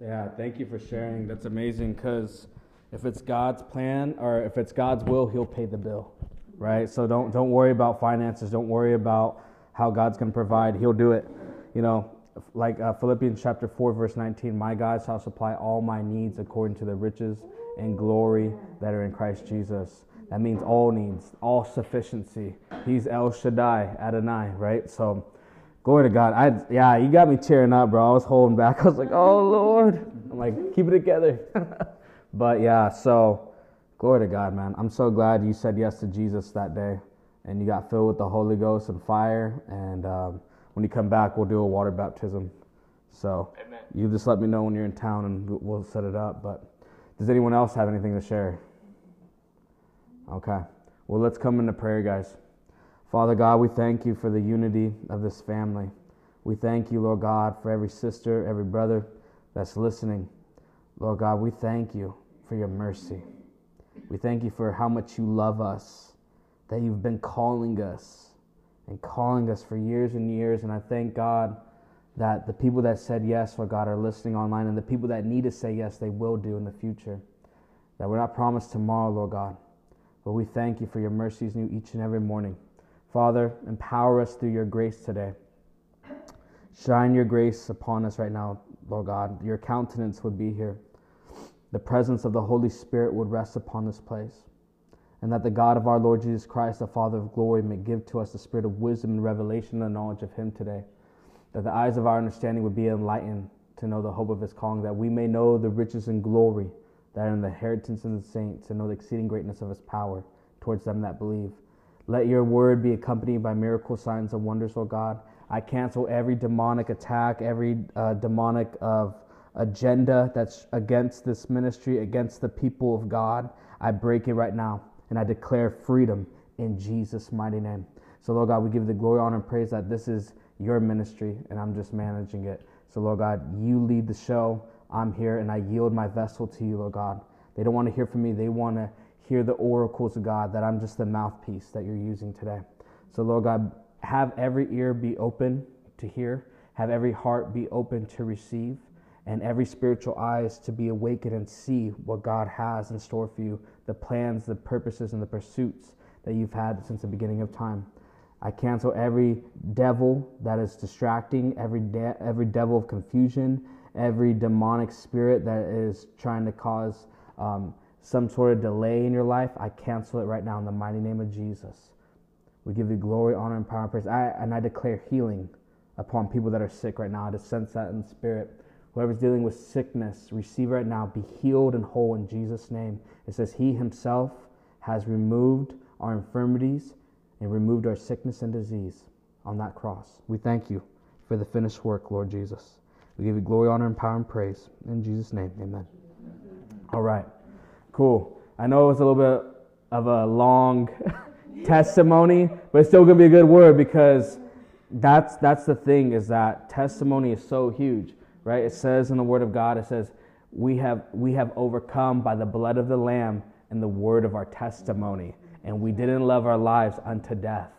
Yeah, thank you for sharing. That's amazing because if it's God's plan or if it's God's will, He'll pay the bill, right? So don't don't worry about finances. Don't worry about how God's going to provide. He'll do it. You know, like uh, Philippians chapter four, verse nineteen. My God shall supply all my needs according to the riches and glory that are in Christ Jesus. That means all needs, all sufficiency. He's El Shaddai, Adonai, right? So. Glory to God. I yeah, you got me tearing up, bro. I was holding back. I was like, "Oh Lord." I'm like, "Keep it together." but yeah, so glory to God, man. I'm so glad you said yes to Jesus that day and you got filled with the Holy Ghost and fire and um, when you come back, we'll do a water baptism. So, Amen. you just let me know when you're in town and we'll- we'll set it up, but does anyone else have anything to share? Okay. Well, let's come into prayer, guys. Father God, we thank you for the unity of this family. We thank you, Lord God, for every sister, every brother that's listening. Lord God, we thank you for your mercy. We thank you for how much you love us, that you've been calling us and calling us for years and years. And I thank God that the people that said yes, Lord God, are listening online, and the people that need to say yes, they will do in the future. That we're not promised tomorrow, Lord God, but we thank you for your mercies new each and every morning. Father, empower us through your grace today. Shine your grace upon us right now, Lord God. Your countenance would be here. The presence of the Holy Spirit would rest upon this place. And that the God of our Lord Jesus Christ, the Father of glory, may give to us the spirit of wisdom and revelation and knowledge of Him today. That the eyes of our understanding would be enlightened to know the hope of His calling, that we may know the riches and glory that are in the inheritance of the saints, and know the exceeding greatness of His power towards them that believe. Let your word be accompanied by miracle signs and wonders, O God. I cancel every demonic attack, every uh, demonic of agenda that's against this ministry, against the people of God. I break it right now, and I declare freedom in Jesus' mighty name. So, Lord God, we give you the glory, honor, and praise that this is your ministry, and I'm just managing it. So, Lord God, you lead the show. I'm here, and I yield my vessel to you, Lord God. They don't want to hear from me. They want to hear the oracles of God, that I'm just the mouthpiece that you're using today. So, Lord God, have every ear be open to hear, have every heart be open to receive, and every spiritual eyes to be awakened and see what God has in store for you, the plans, the purposes, and the pursuits that you've had since the beginning of time. I cancel every devil that is distracting, every de- every devil of confusion, every demonic spirit that is trying to cause um, some sort of delay in your life. I cancel it right now in the mighty name of Jesus. We give you glory, honor, and power and praise. I, and I declare healing upon people that are sick right now. I just sense that in spirit. Whoever's dealing with sickness, receive right now. Be healed and whole in Jesus' name. It says, He Himself has removed our infirmities and removed our sickness and disease on that cross. We thank you for the finished work, Lord Jesus. We give you glory, honor, and power and praise. In Jesus' name, amen. All right, cool. I know it was a little bit of a long testimony, but it's still going to be a good word because that's, that's the thing is that testimony is so huge, right? It says in the Word of God, it says, we have, we have overcome by the blood of the Lamb and the word of our testimony, and we didn't love our lives unto death.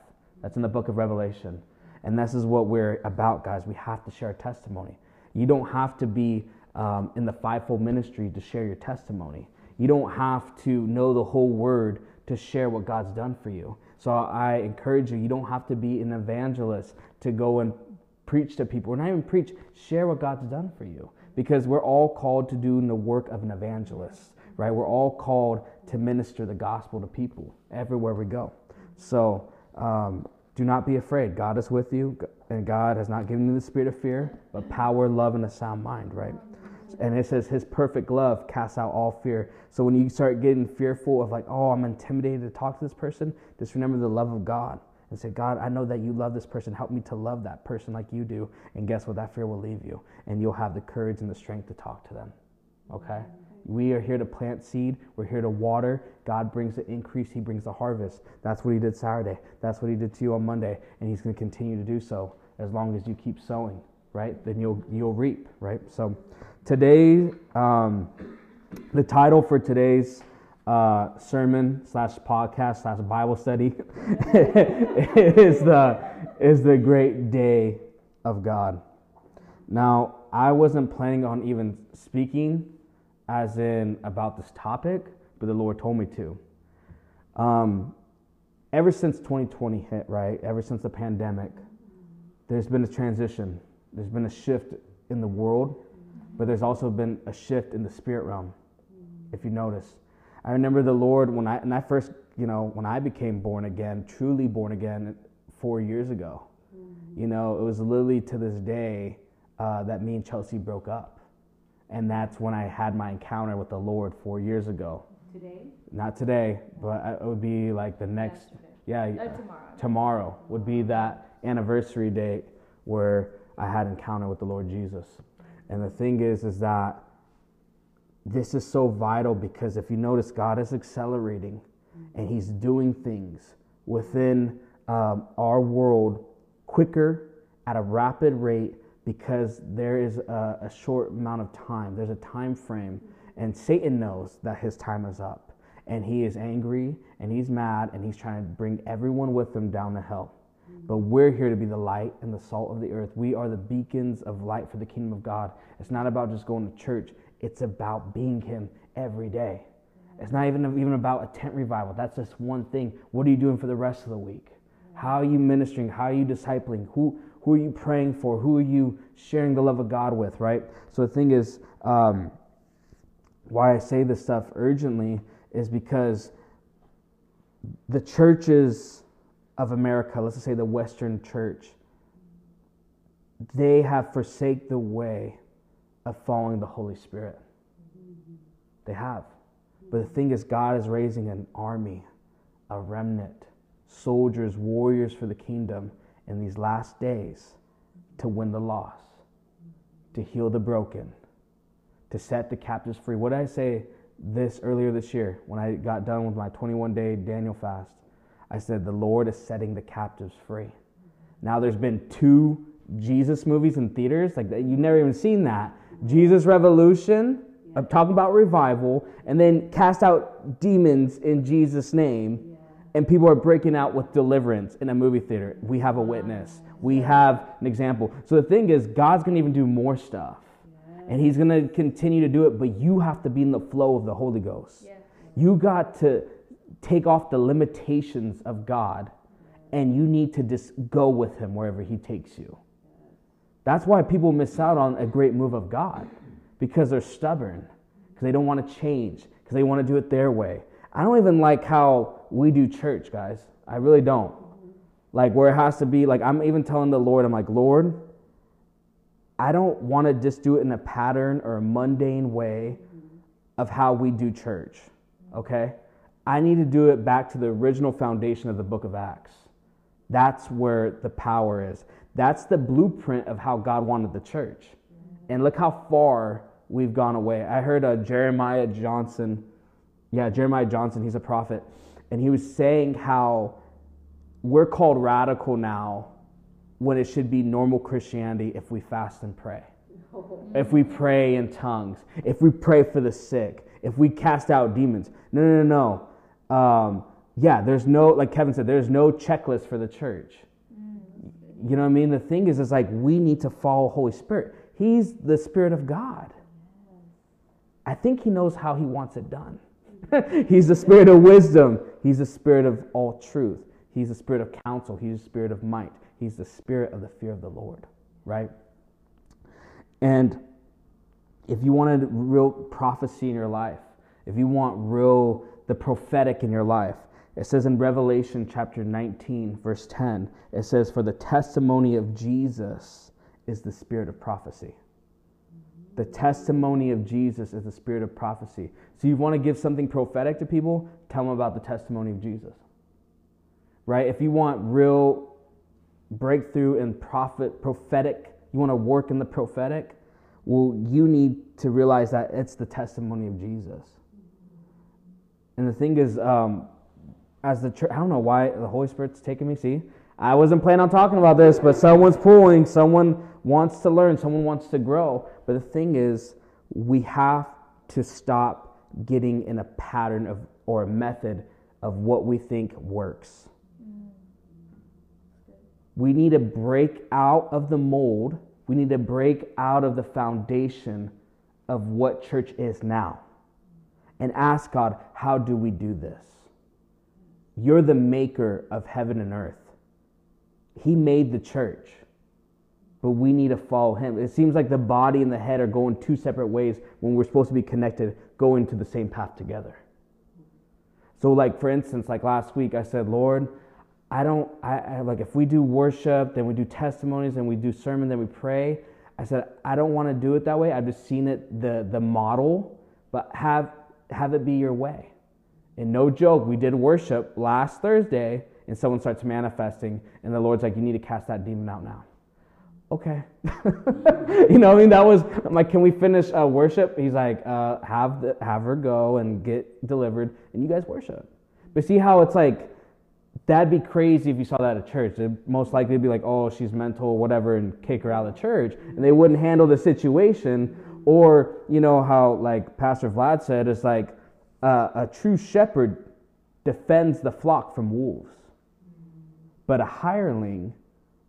That's in the book of Revelation. And this is what we're about, guys. We have to share testimony. You don't have to be um, in the fivefold ministry to share your testimony. You don't have to know the whole word to share what God's done for you. So I encourage you, you don't have to be an evangelist to go and preach to people. Or not even preach, share what God's done for you. Because we're all called to do the work of an evangelist, right? We're all called to minister the gospel to people everywhere we go. So um, do not be afraid. God is with you, and God has not given you the spirit of fear, but power, love, and a sound mind, right? And it says his perfect love casts out all fear. So when you start getting fearful of like, oh, I'm intimidated to talk to this person, just remember the love of God and say, God, I know that you love this person. Help me to love that person like you do. And guess what? That fear will leave you, and you'll have the courage and the strength to talk to them. Okay? We are here to plant seed. We're here to water. God brings the increase. He brings the harvest. That's what He did Saturday. That's what He did to you on Monday, and He's going to continue to do so as long as you keep sowing. Right? Then you'll you'll reap. Right? So today, um, the title for today's uh, sermon slash podcast slash Bible study is the is the great day of God. Now, I wasn't planning on even speaking as in about this topic, but the Lord told me to. Um, ever since 2020 hit, right? Ever since the pandemic, there's been a transition. There's been a shift in the world, but there's also been a shift in the spirit realm. If you notice, I remember the Lord when I and I first, you know, when I became born again, truly born again, four years ago. You know, it was literally to this day uh, that me and Chelsea broke up, and that's when I had my encounter with the Lord four years ago. Today? Not today, but it would be like the next. Yeah, Uh, tomorrow. tomorrow would be that anniversary date where I had encounter with the Lord Jesus. And the thing is, is that this is so vital because if you notice, God is accelerating and He's doing things within um, our world quicker at a rapid rate because there is a, a short amount of time. There's a time frame, and Satan knows that his time is up, and he is angry and he's mad and he's trying to bring everyone with him down to hell. But we're here to be the light and the salt of the earth. We are the beacons of light for the kingdom of God. It's not about just going to church, it's about being Him every day. It's not even, even about a tent revival. That's just one thing. What are you doing for the rest of the week? How are you ministering? How are you discipling? Who, who are you praying for? Who are you sharing the love of God with, right? So the thing is, um, why I say this stuff urgently is because the churches of America, let's just say the Western church, they have forsake the way of following the Holy Spirit. They have. But the thing is, God is raising an army, a remnant, soldiers, warriors for the kingdom in these last days to win the lost, to heal the broken, to set the captives free. What did I say this earlier this year when I got done with my 21 day Daniel fast? I said, The Lord is setting the captives free. Now, there's been two Jesus movies in theaters. Like, you've never even seen that. Jesus Revolution, I'm talking about revival, and then cast out demons in Jesus' name. And people are breaking out with deliverance in a movie theater. We have a witness. We have an example. So the thing is, God's going to even do more stuff. And He's going to continue to do it, but you have to be in the flow of the Holy Ghost. You got to take off the limitations of God, and you need to just go with Him wherever He takes you. That's why people miss out on a great move of God because they're stubborn, because they don't want to change, because they want to do it their way. I don't even like how we do church, guys. I really don't. Like where it has to be like I'm even telling the Lord, I'm like, Lord, I don't want to just do it in a pattern or a mundane way of how we do church. Okay? I need to do it back to the original foundation of the book of Acts. That's where the power is. That's the blueprint of how God wanted the church. And look how far we've gone away. I heard uh, Jeremiah Johnson, yeah, Jeremiah Johnson, he's a prophet, and he was saying how we're called radical now when it should be normal Christianity if we fast and pray. If we pray in tongues, if we pray for the sick, if we cast out demons. No, no, no, no. Um, yeah, there's no, like Kevin said, there's no checklist for the church. You know what I mean? The thing is, is like we need to follow Holy Spirit. He's the Spirit of God. I think He knows how He wants it done. He's the Spirit of wisdom. He's the Spirit of all truth. He's the Spirit of counsel. He's the Spirit of might. He's the Spirit of the fear of the Lord, right? And if you wanted real prophecy in your life, if you want real the prophetic in your life, it says in Revelation chapter 19, verse 10, it says, For the testimony of Jesus is the spirit of prophecy. The testimony of Jesus is the spirit of prophecy. So you want to give something prophetic to people, tell them about the testimony of Jesus. Right? If you want real breakthrough and prophet prophetic, you want to work in the prophetic, well, you need to realize that it's the testimony of Jesus. And the thing is, um, as the church, I don't know why the Holy Spirit's taking me. See, I wasn't planning on talking about this, but someone's pulling, someone wants to learn, someone wants to grow. But the thing is, we have to stop getting in a pattern of or a method of what we think works. Mm. We need to break out of the mold. We need to break out of the foundation of what church is now and ask God, how do we do this? You're the maker of heaven and earth. He made the church, but we need to follow Him. It seems like the body and the head are going two separate ways when we're supposed to be connected, going to the same path together. So, like for instance, like last week, I said, Lord, I don't, I, I like if we do worship, then we do testimonies, then we do sermon, then we pray. I said, I don't want to do it that way. I've just seen it the the model, but have have it be your way. And no joke, we did worship last Thursday, and someone starts manifesting, and the Lord's like, You need to cast that demon out now. Okay. you know, I mean, that was, I'm like, Can we finish uh, worship? He's like, uh, have, the, have her go and get delivered, and you guys worship. But see how it's like, that'd be crazy if you saw that at church. It'd most likely be like, oh, she's mental, whatever, and kick her out of church. And they wouldn't handle the situation. Or, you know, how, like Pastor Vlad said, it's like uh, a true shepherd defends the flock from wolves, but a hireling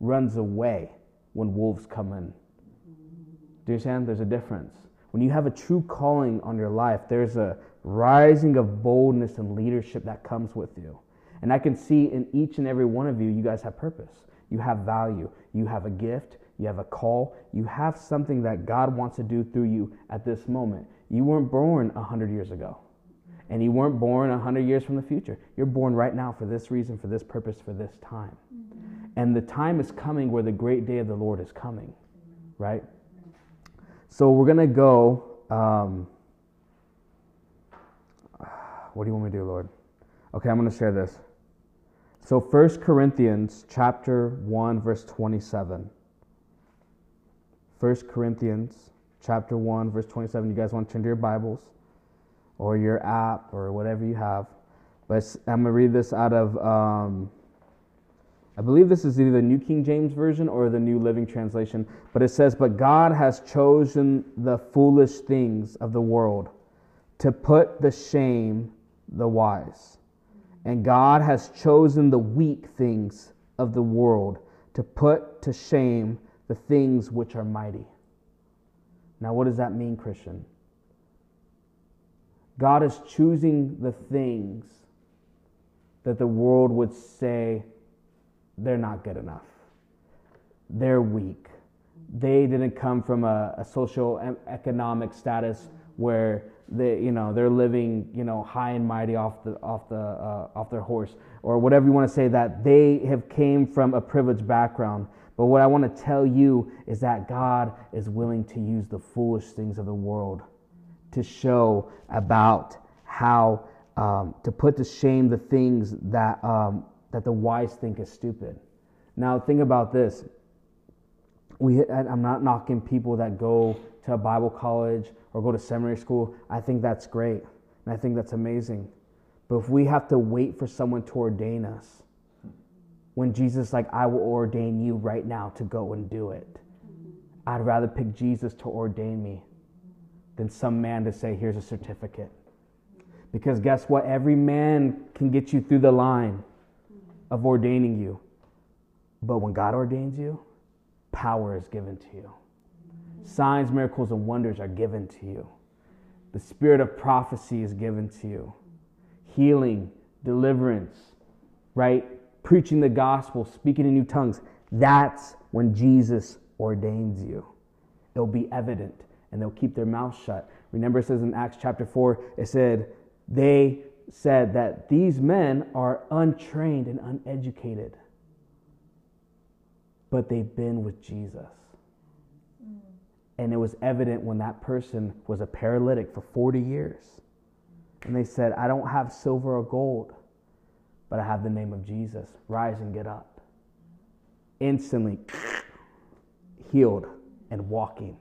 runs away when wolves come in. Do you understand? There's a difference. When you have a true calling on your life, there's a rising of boldness and leadership that comes with you. And I can see in each and every one of you, you guys have purpose. You have value. You have a gift. You have a call. You have something that God wants to do through you at this moment. You weren't born 100 years ago. And you weren't born 100 years from the future. You're born right now for this reason, for this purpose, for this time. Mm-hmm. And the time is coming where the great day of the Lord is coming, right? So we're going to go. Um, what do you want me to do, Lord? Okay, I'm going to share this. So 1 Corinthians chapter 1 verse 27. 1 Corinthians chapter 1 verse 27. You guys want to turn to your Bibles or your app or whatever you have. But I'm going to read this out of um, I believe this is either the New King James Version or the New Living Translation, but it says, But God has chosen the foolish things of the world to put the shame the wise. And God has chosen the weak things of the world to put to shame the things which are mighty. Now, what does that mean, Christian? God is choosing the things that the world would say they're not good enough. They're weak. They didn't come from a, a social economic status where they you know they're living you know high and mighty off the off the uh, off their horse or whatever you want to say that they have came from a privileged background but what i want to tell you is that god is willing to use the foolish things of the world to show about how um, to put to shame the things that um, that the wise think is stupid now think about this we i'm not knocking people that go to a bible college or go to seminary school, I think that's great. And I think that's amazing. But if we have to wait for someone to ordain us, when Jesus like, I will ordain you right now to go and do it. I'd rather pick Jesus to ordain me than some man to say, here's a certificate. Because guess what? Every man can get you through the line of ordaining you. But when God ordains you, power is given to you. Signs, miracles, and wonders are given to you. The spirit of prophecy is given to you. Healing, deliverance, right? Preaching the gospel, speaking in new tongues. That's when Jesus ordains you. It'll be evident and they'll keep their mouth shut. Remember, it says in Acts chapter 4, it said, they said that these men are untrained and uneducated, but they've been with Jesus. Mm. And it was evident when that person was a paralytic for 40 years. And they said, I don't have silver or gold, but I have the name of Jesus. Rise and get up. Instantly healed and walking.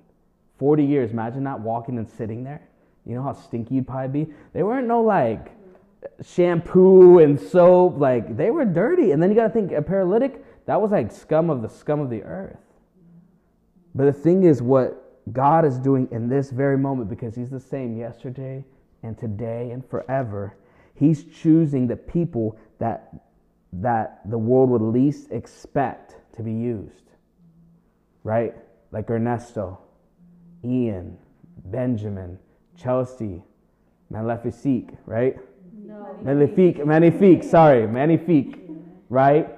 40 years, imagine not walking and sitting there. You know how stinky you'd probably be? They weren't no like shampoo and soap, like they were dirty. And then you got to think a paralytic, that was like scum of the scum of the earth. But the thing is, what God is doing in this very moment because He's the same yesterday and today and forever. He's choosing the people that, that the world would least expect to be used, right? Like Ernesto, Ian, Benjamin, Chelsea, Malefique, right? No. Malefique, Magnifique, sorry, Magnifique, right?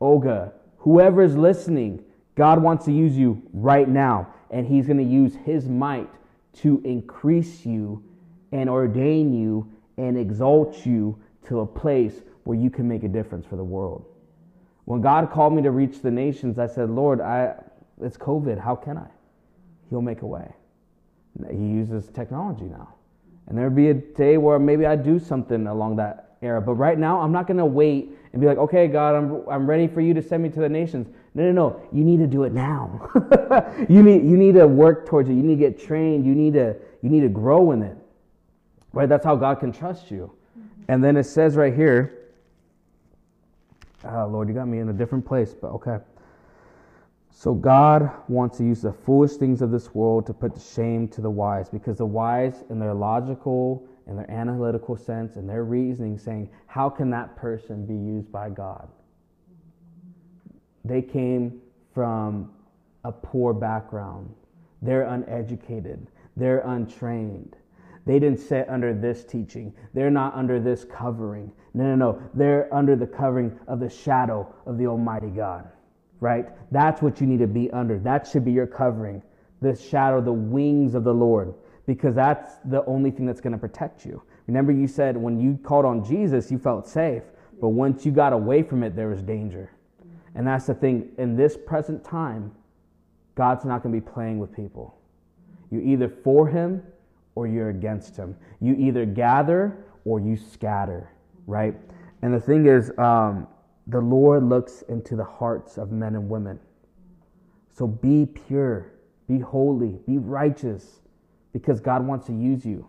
Olga, whoever's listening, God wants to use you right now and he's going to use his might to increase you and ordain you and exalt you to a place where you can make a difference for the world. When God called me to reach the nations, I said, Lord, I, it's COVID. How can I? He'll make a way. He uses technology now. And there'll be a day where maybe I do something along that era. But right now, I'm not going to wait and be like, okay, God, I'm, I'm ready for you to send me to the nations. No, no, no. You need to do it now. you, need, you need to work towards it. You need to get trained. You need to, you need to grow in it. Right? That's how God can trust you. And then it says right here, oh, Lord, you got me in a different place, but okay. So God wants to use the foolish things of this world to put to shame to the wise because the wise, in their logical and their analytical sense and their reasoning, saying, How can that person be used by God? They came from a poor background. They're uneducated. They're untrained. They didn't sit under this teaching. They're not under this covering. No, no, no. They're under the covering of the shadow of the Almighty God, right? That's what you need to be under. That should be your covering. The shadow, the wings of the Lord, because that's the only thing that's going to protect you. Remember, you said when you called on Jesus, you felt safe. But once you got away from it, there was danger. And that's the thing. In this present time, God's not going to be playing with people. You're either for Him or you're against Him. You either gather or you scatter, right? And the thing is, um, the Lord looks into the hearts of men and women. So be pure, be holy, be righteous, because God wants to use you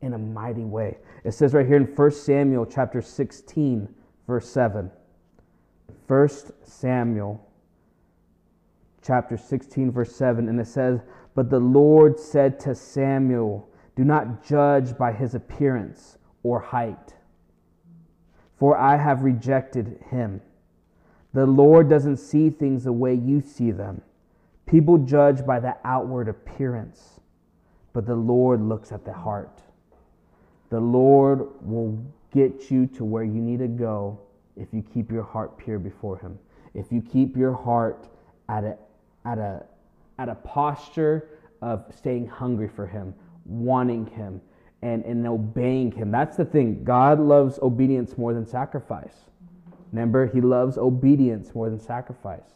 in a mighty way. It says right here in 1 Samuel chapter 16, verse 7. 1 Samuel chapter 16, verse 7, and it says, But the Lord said to Samuel, Do not judge by his appearance or height, for I have rejected him. The Lord doesn't see things the way you see them. People judge by the outward appearance, but the Lord looks at the heart. The Lord will get you to where you need to go if you keep your heart pure before Him, if you keep your heart at a, at a, at a posture of staying hungry for Him, wanting Him, and, and obeying Him. That's the thing. God loves obedience more than sacrifice. Remember, He loves obedience more than sacrifice.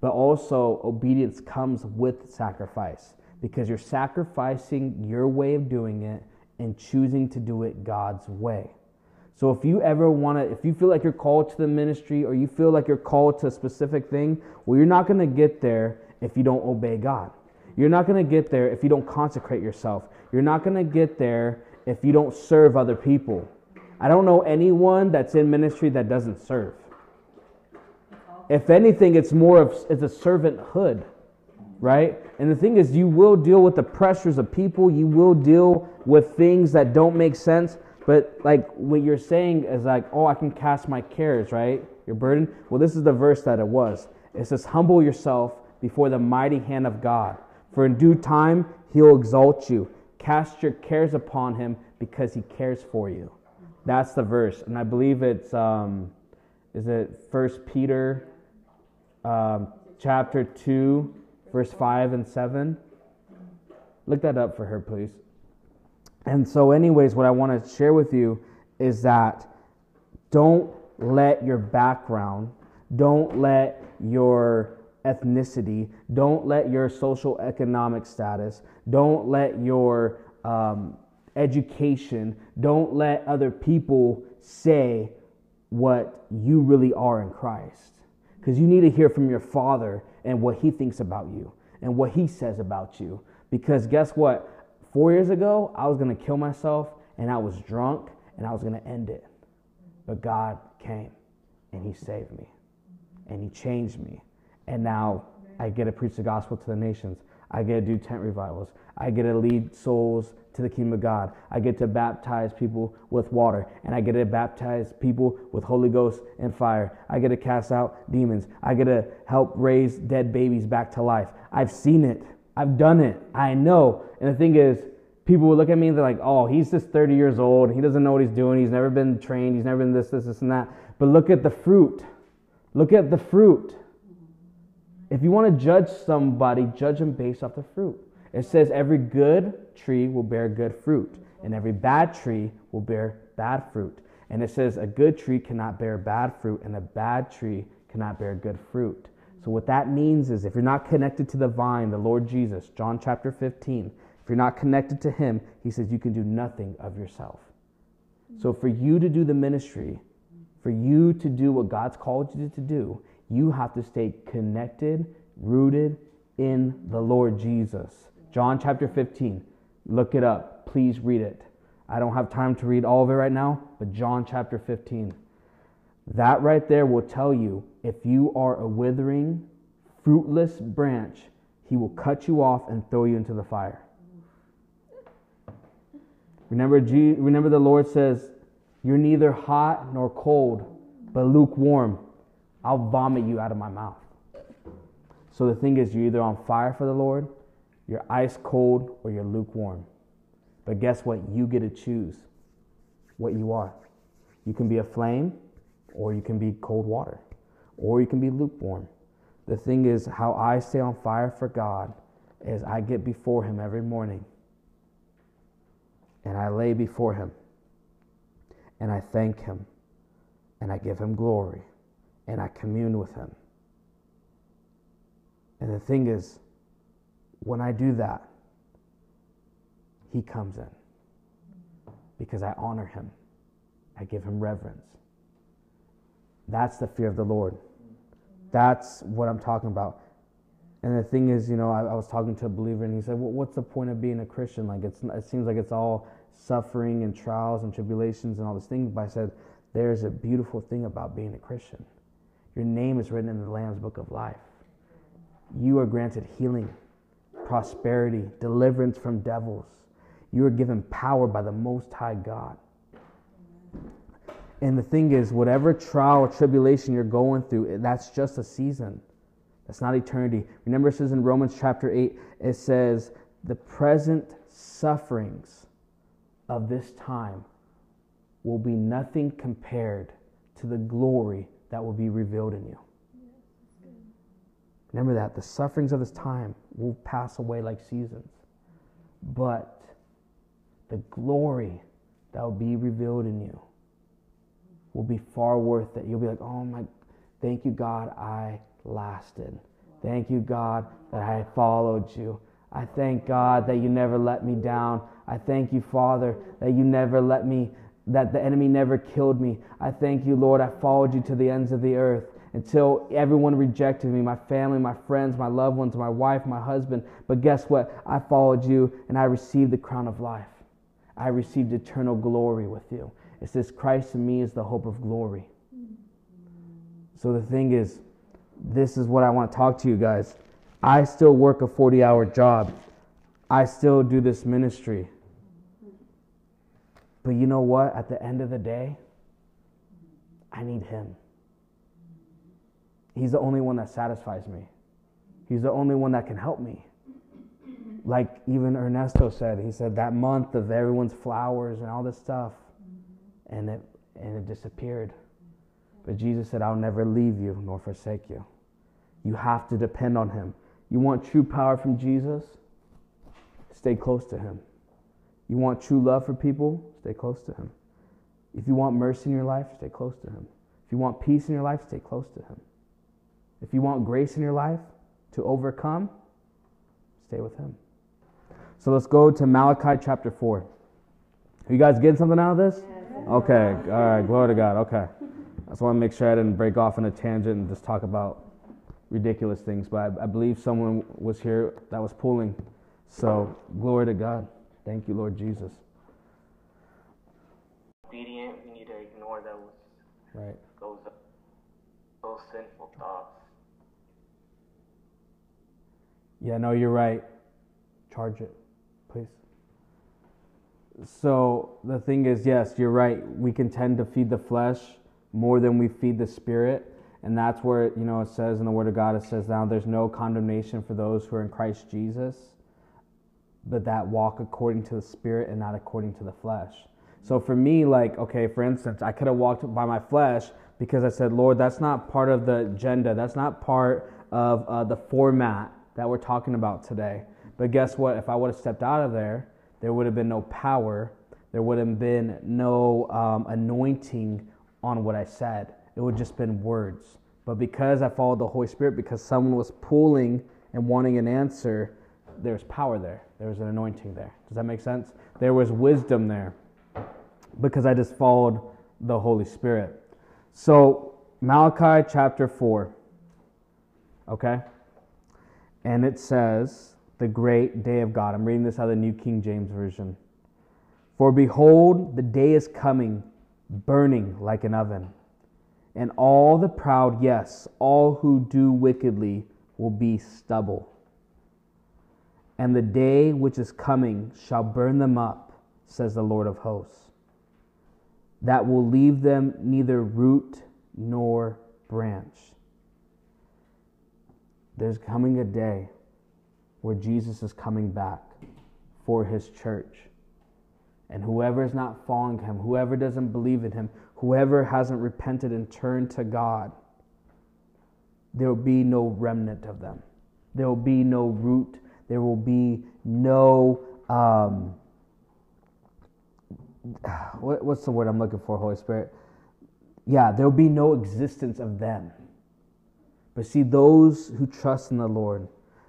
But also, obedience comes with sacrifice because you're sacrificing your way of doing it and choosing to do it God's way. So if you ever want to, if you feel like you're called to the ministry or you feel like you're called to a specific thing, well, you're not going to get there if you don't obey God. You're not going to get there if you don't consecrate yourself. You're not going to get there if you don't serve other people. I don't know anyone that's in ministry that doesn't serve. If anything, it's more of it's a servanthood, right? And the thing is, you will deal with the pressures of people. You will deal with things that don't make sense. But like what you're saying is like, oh, I can cast my cares, right? Your burden. Well, this is the verse that it was. It says, humble yourself before the mighty hand of God. For in due time he'll exalt you. Cast your cares upon him because he cares for you. That's the verse. And I believe it's, um, is it First Peter um, chapter 2, verse 5 and 7? Look that up for her, please. And so, anyways, what I want to share with you is that don't let your background, don't let your ethnicity, don't let your social economic status, don't let your um, education, don't let other people say what you really are in Christ. Because you need to hear from your Father and what He thinks about you and what He says about you. Because guess what? Four years ago, I was going to kill myself and I was drunk and I was going to end it. But God came and He saved me and He changed me. And now I get to preach the gospel to the nations. I get to do tent revivals. I get to lead souls to the kingdom of God. I get to baptize people with water, and I get to baptize people with Holy Ghost and fire. I get to cast out demons. I get to help raise dead babies back to life. I've seen it. I've done it. I know. And the thing is, people will look at me and they're like, oh, he's just 30 years old. He doesn't know what he's doing. He's never been trained. He's never been this, this, this, and that. But look at the fruit. Look at the fruit. If you want to judge somebody, judge them based off the fruit. It says every good tree will bear good fruit, and every bad tree will bear bad fruit. And it says a good tree cannot bear bad fruit, and a bad tree cannot bear good fruit. So, what that means is if you're not connected to the vine, the Lord Jesus, John chapter 15, if you're not connected to Him, He says you can do nothing of yourself. So, for you to do the ministry, for you to do what God's called you to do, you have to stay connected, rooted in the Lord Jesus. John chapter 15. Look it up. Please read it. I don't have time to read all of it right now, but John chapter 15. That right there will tell you if you are a withering, fruitless branch, he will cut you off and throw you into the fire. Remember, remember the Lord says, You're neither hot nor cold, but lukewarm. I'll vomit you out of my mouth. So the thing is, you're either on fire for the Lord, you're ice cold, or you're lukewarm. But guess what? You get to choose what you are. You can be a flame, or you can be cold water, or you can be lukewarm. The thing is, how I stay on fire for God is I get before Him every morning and I lay before Him and I thank Him and I give Him glory and I commune with Him. And the thing is, when I do that, He comes in because I honor Him, I give Him reverence. That's the fear of the Lord. That's what I'm talking about. And the thing is, you know, I, I, was talking to a believer, and he said, well, "What's the point of being a Christian? Like, it's it seems like it's all suffering and trials and tribulations and all these things." But I said, "There's a beautiful thing about being a Christian. Your name is written in the Lamb's Book of Life. You are granted healing, prosperity, deliverance from devils. You are given power by the Most High God." And the thing is, whatever trial or tribulation you're going through, that's just a season. That's not eternity. Remember, it says in Romans chapter 8, it says, the present sufferings of this time will be nothing compared to the glory that will be revealed in you. Remember that. The sufferings of this time will pass away like seasons. But the glory that will be revealed in you will be far worth it. You'll be like, oh my, thank you, God, I lasted. Thank you, God, that I followed you. I thank God that you never let me down. I thank you, Father, that you never let me, that the enemy never killed me. I thank you, Lord, I followed you to the ends of the earth until everyone rejected me my family, my friends, my loved ones, my wife, my husband. But guess what? I followed you and I received the crown of life. I received eternal glory with you. It says, Christ in me is the hope of glory. So the thing is, this is what I want to talk to you guys. I still work a 40 hour job, I still do this ministry. But you know what? At the end of the day, I need Him. He's the only one that satisfies me. He's the only one that can help me. Like even Ernesto said, he said that month of everyone's flowers and all this stuff, and it and it disappeared. But Jesus said, I'll never leave you nor forsake you. You have to depend on him. You want true power from Jesus? Stay close to him. You want true love for people? Stay close to him. If you want mercy in your life, stay close to him. If you want peace in your life, stay close to him. If you want grace in your life to overcome, stay with him. So let's go to Malachi chapter 4. Are you guys getting something out of this? Okay, all right, glory to God. Okay. I just want to make sure I didn't break off in a tangent and just talk about ridiculous things, but I, I believe someone was here that was pulling. So, glory to God. Thank you, Lord Jesus. Obedient, we need to ignore those Right. those those sinful thoughts. Yeah, no, you're right. Charge it, please. So the thing is, yes, you're right. We can tend to feed the flesh more than we feed the spirit. And that's where, you know, it says in the Word of God, it says, now there's no condemnation for those who are in Christ Jesus, but that walk according to the spirit and not according to the flesh. So for me, like, okay, for instance, I could have walked by my flesh because I said, Lord, that's not part of the agenda. That's not part of uh, the format that we're talking about today. But guess what? If I would have stepped out of there, there would have been no power. There would have been no um, anointing on what I said. It would have just been words. But because I followed the Holy Spirit, because someone was pulling and wanting an answer, there's power there. There was an anointing there. Does that make sense? There was wisdom there because I just followed the Holy Spirit. So, Malachi chapter 4. Okay? And it says, the great day of God. I'm reading this out of the New King James Version. For behold, the day is coming, burning like an oven, and all the proud, yes, all who do wickedly, will be stubble. And the day which is coming shall burn them up, says the Lord of hosts, that will leave them neither root nor branch. There's coming a day where Jesus is coming back for his church. And whoever is not following him, whoever doesn't believe in him, whoever hasn't repented and turned to God, there will be no remnant of them. There will be no root. There will be no. Um, what, what's the word I'm looking for, Holy Spirit? Yeah, there will be no existence of them. But see, those who trust in the Lord,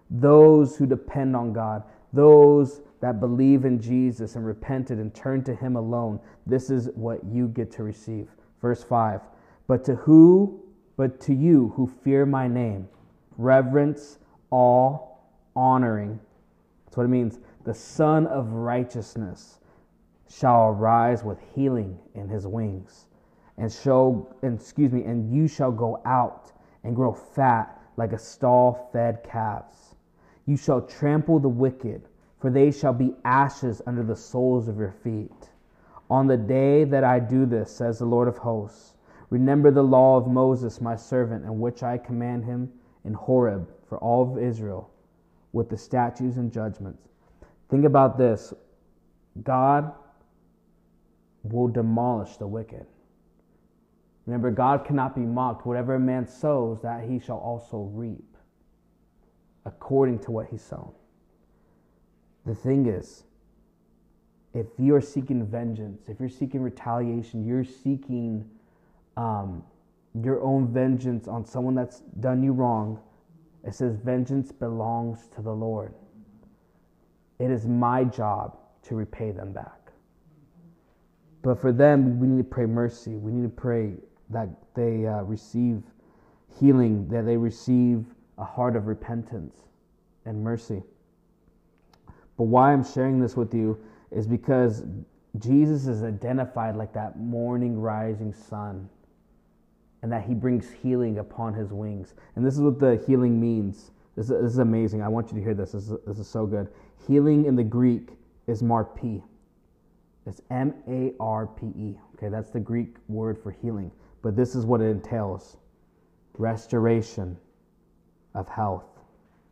those who depend on God, those that believe in Jesus and repented and turned to Him alone, this is what you get to receive. Verse 5 But to who, but to you who fear my name, reverence, awe, honoring. That's what it means. The Sun of Righteousness shall arise with healing in his wings, and show, and, excuse me, and you shall go out and grow fat like a stall fed calves. You shall trample the wicked, for they shall be ashes under the soles of your feet. On the day that I do this, says the Lord of hosts, remember the law of Moses, my servant, in which I command him in Horeb for all of Israel, with the statutes and judgments. Think about this God will demolish the wicked. Remember, God cannot be mocked. Whatever a man sows, that he shall also reap, according to what he sown. The thing is, if you're seeking vengeance, if you're seeking retaliation, you're seeking um, your own vengeance on someone that's done you wrong, it says, Vengeance belongs to the Lord. It is my job to repay them back. But for them, we need to pray mercy. We need to pray that they uh, receive healing, that they receive a heart of repentance and mercy. But why I'm sharing this with you is because Jesus is identified like that morning rising sun and that he brings healing upon his wings. And this is what the healing means. This is, this is amazing. I want you to hear this. This is, this is so good. Healing in the Greek is marpe. It's M A R P E. Okay, that's the Greek word for healing. But this is what it entails restoration of health,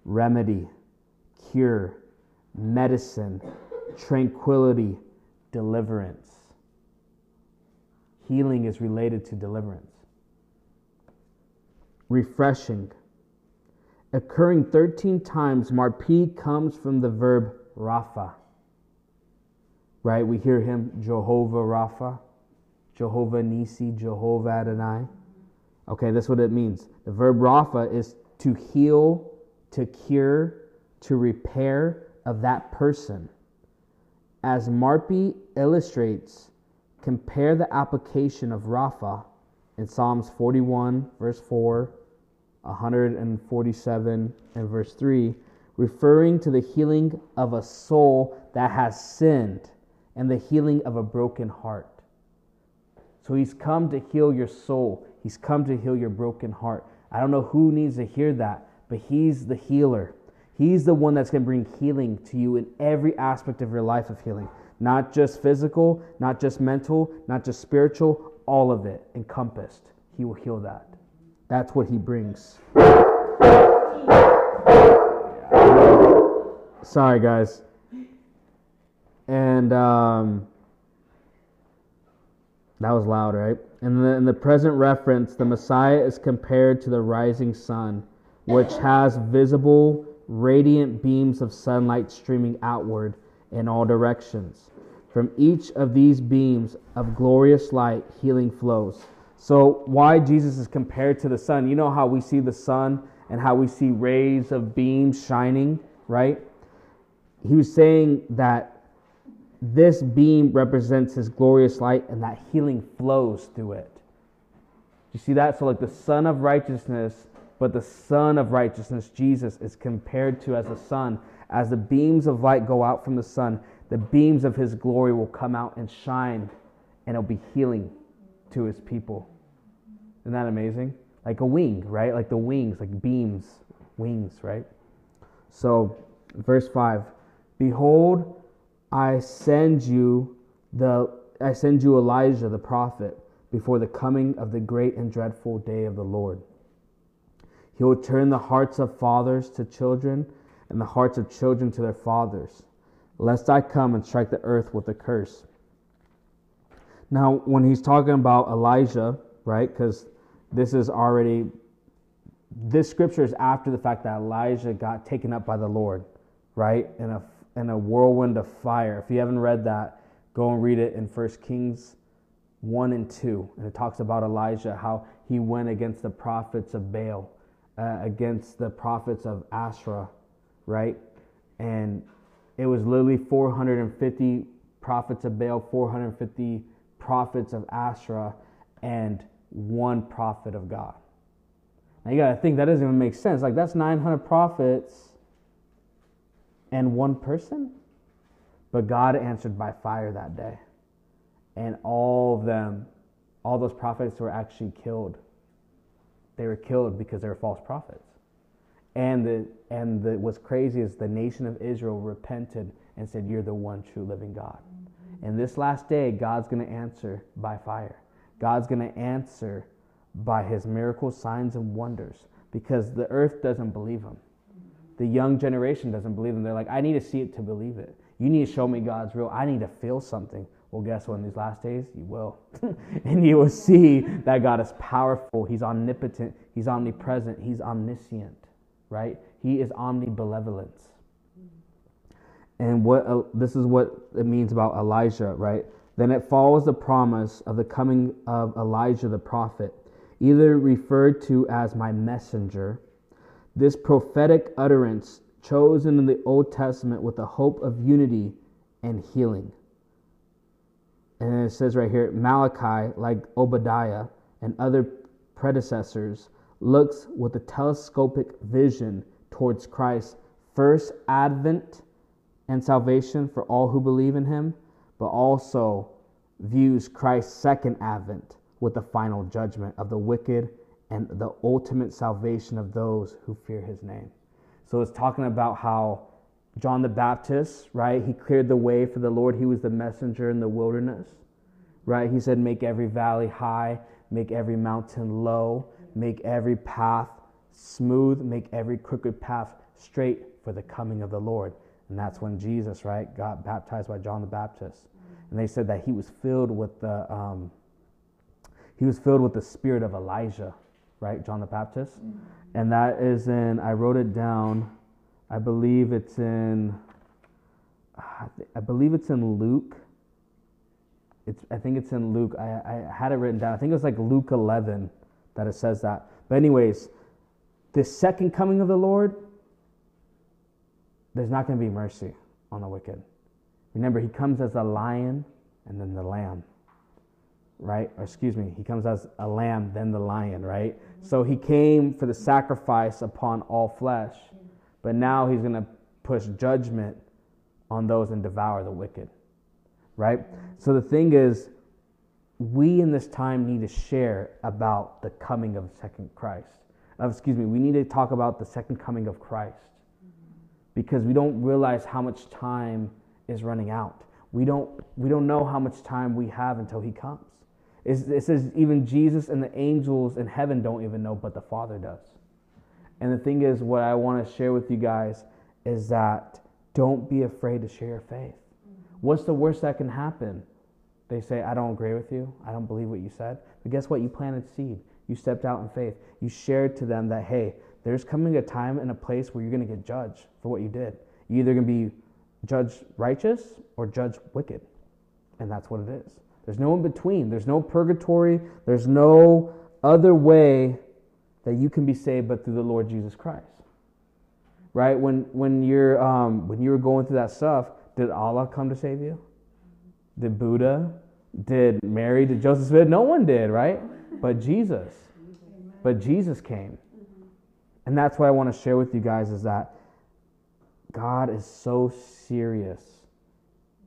remedy, cure, medicine, tranquility, deliverance. Healing is related to deliverance. Refreshing. Occurring 13 times, Marpe comes from the verb rapha. Right? We hear him Jehovah Rapha, Jehovah Nissi, Jehovah Adonai. Okay, that's what it means. The verb rapha is to heal, to cure, to repair of that person. As Marpe illustrates, compare the application of Rapha in Psalms 41, verse 4, 147, and verse 3, referring to the healing of a soul that has sinned and the healing of a broken heart. So he's come to heal your soul. He's come to heal your broken heart. I don't know who needs to hear that, but he's the healer. He's the one that's going to bring healing to you in every aspect of your life of healing. Not just physical, not just mental, not just spiritual, all of it encompassed. He will heal that. That's what he brings. Sorry, guys. And um, that was loud, right? The, in the present reference, the Messiah is compared to the rising sun, which has visible, radiant beams of sunlight streaming outward in all directions. From each of these beams of glorious light, healing flows. So, why Jesus is compared to the sun? You know how we see the sun and how we see rays of beams shining, right? He was saying that this beam represents his glorious light and that healing flows through it. You see that? So, like the sun of Righteousness, but the sun of Righteousness, Jesus, is compared to as a sun. As the beams of light go out from the sun, the beams of his glory will come out and shine, and it'll be healing to his people. Isn't that amazing? Like a wing, right? Like the wings, like beams, wings, right? So, verse 5 Behold, I send you the I send you Elijah the prophet before the coming of the great and dreadful day of the Lord. He will turn the hearts of fathers to children and the hearts of children to their fathers, lest I come and strike the earth with a curse. Now, when he's talking about Elijah, right? Because this is already this scripture is after the fact that Elijah got taken up by the Lord, right? In a in a whirlwind of fire. If you haven't read that, go and read it in 1 Kings 1 and 2. And it talks about Elijah, how he went against the prophets of Baal, uh, against the prophets of Asherah, right? And it was literally 450 prophets of Baal, 450 prophets of Asherah, and one prophet of God. Now you got to think that doesn't even make sense. Like that's 900 prophets and one person. But God answered by fire that day. And all of them, all those prophets were actually killed. They were killed because they were false prophets. And the and the, what's crazy is the nation of Israel repented and said, You're the one true living God. And this last day, God's going to answer by fire. God's going to answer by his miracles, signs, and wonders because the earth doesn't believe him. The young generation doesn't believe him. They're like, I need to see it to believe it. You need to show me God's real. I need to feel something. Well, guess what? In these last days, you will. and you will see that God is powerful. He's omnipotent. He's omnipresent. He's omniscient, right? He is omnibenevolence. And what uh, this is what it means about Elijah, right? Then it follows the promise of the coming of Elijah the prophet, either referred to as my messenger. This prophetic utterance chosen in the Old Testament with the hope of unity and healing. And it says right here Malachi, like Obadiah and other predecessors, looks with a telescopic vision towards Christ's first advent and salvation for all who believe in him, but also views Christ's second advent with the final judgment of the wicked and the ultimate salvation of those who fear his name. So it's talking about how John the Baptist, right? He cleared the way for the Lord. He was the messenger in the wilderness, right? He said, Make every valley high, make every mountain low, make every path smooth, make every crooked path straight for the coming of the Lord. And that's when Jesus, right, got baptized by John the Baptist. And they said that he was filled with the um, he was filled with the spirit of Elijah, right, John the Baptist. And that is in I wrote it down. I believe it's in I believe it's in Luke. It's I think it's in Luke. I, I had it written down. I think it was like Luke 11 that it says that. But anyways, the second coming of the Lord, there's not going to be mercy on the wicked. Remember, he comes as a lion and then the lamb, right? Or excuse me, he comes as a lamb, then the lion, right? So he came for the sacrifice upon all flesh, but now he's going to push judgment on those and devour the wicked, right? So the thing is, we in this time need to share about the coming of second Christ. Uh, excuse me, we need to talk about the second coming of Christ because we don't realize how much time is running out. We don't, we don't know how much time we have until he comes. It says even Jesus and the angels in heaven don't even know, but the Father does. And the thing is, what I want to share with you guys is that don't be afraid to share your faith. What's the worst that can happen? They say, I don't agree with you. I don't believe what you said. But guess what? You planted seed. You stepped out in faith. You shared to them that, hey, there's coming a time and a place where you're going to get judged for what you did. You're either going to be judged righteous or judged wicked. And that's what it is. There's no in between. There's no purgatory. There's no other way that you can be saved but through the Lord Jesus Christ. Right? When when you're um, when you were going through that stuff, did Allah come to save you? Did Buddha? Did Mary? Did Joseph Smith? No one did, right? But Jesus. But Jesus came. And that's what I want to share with you guys is that God is so serious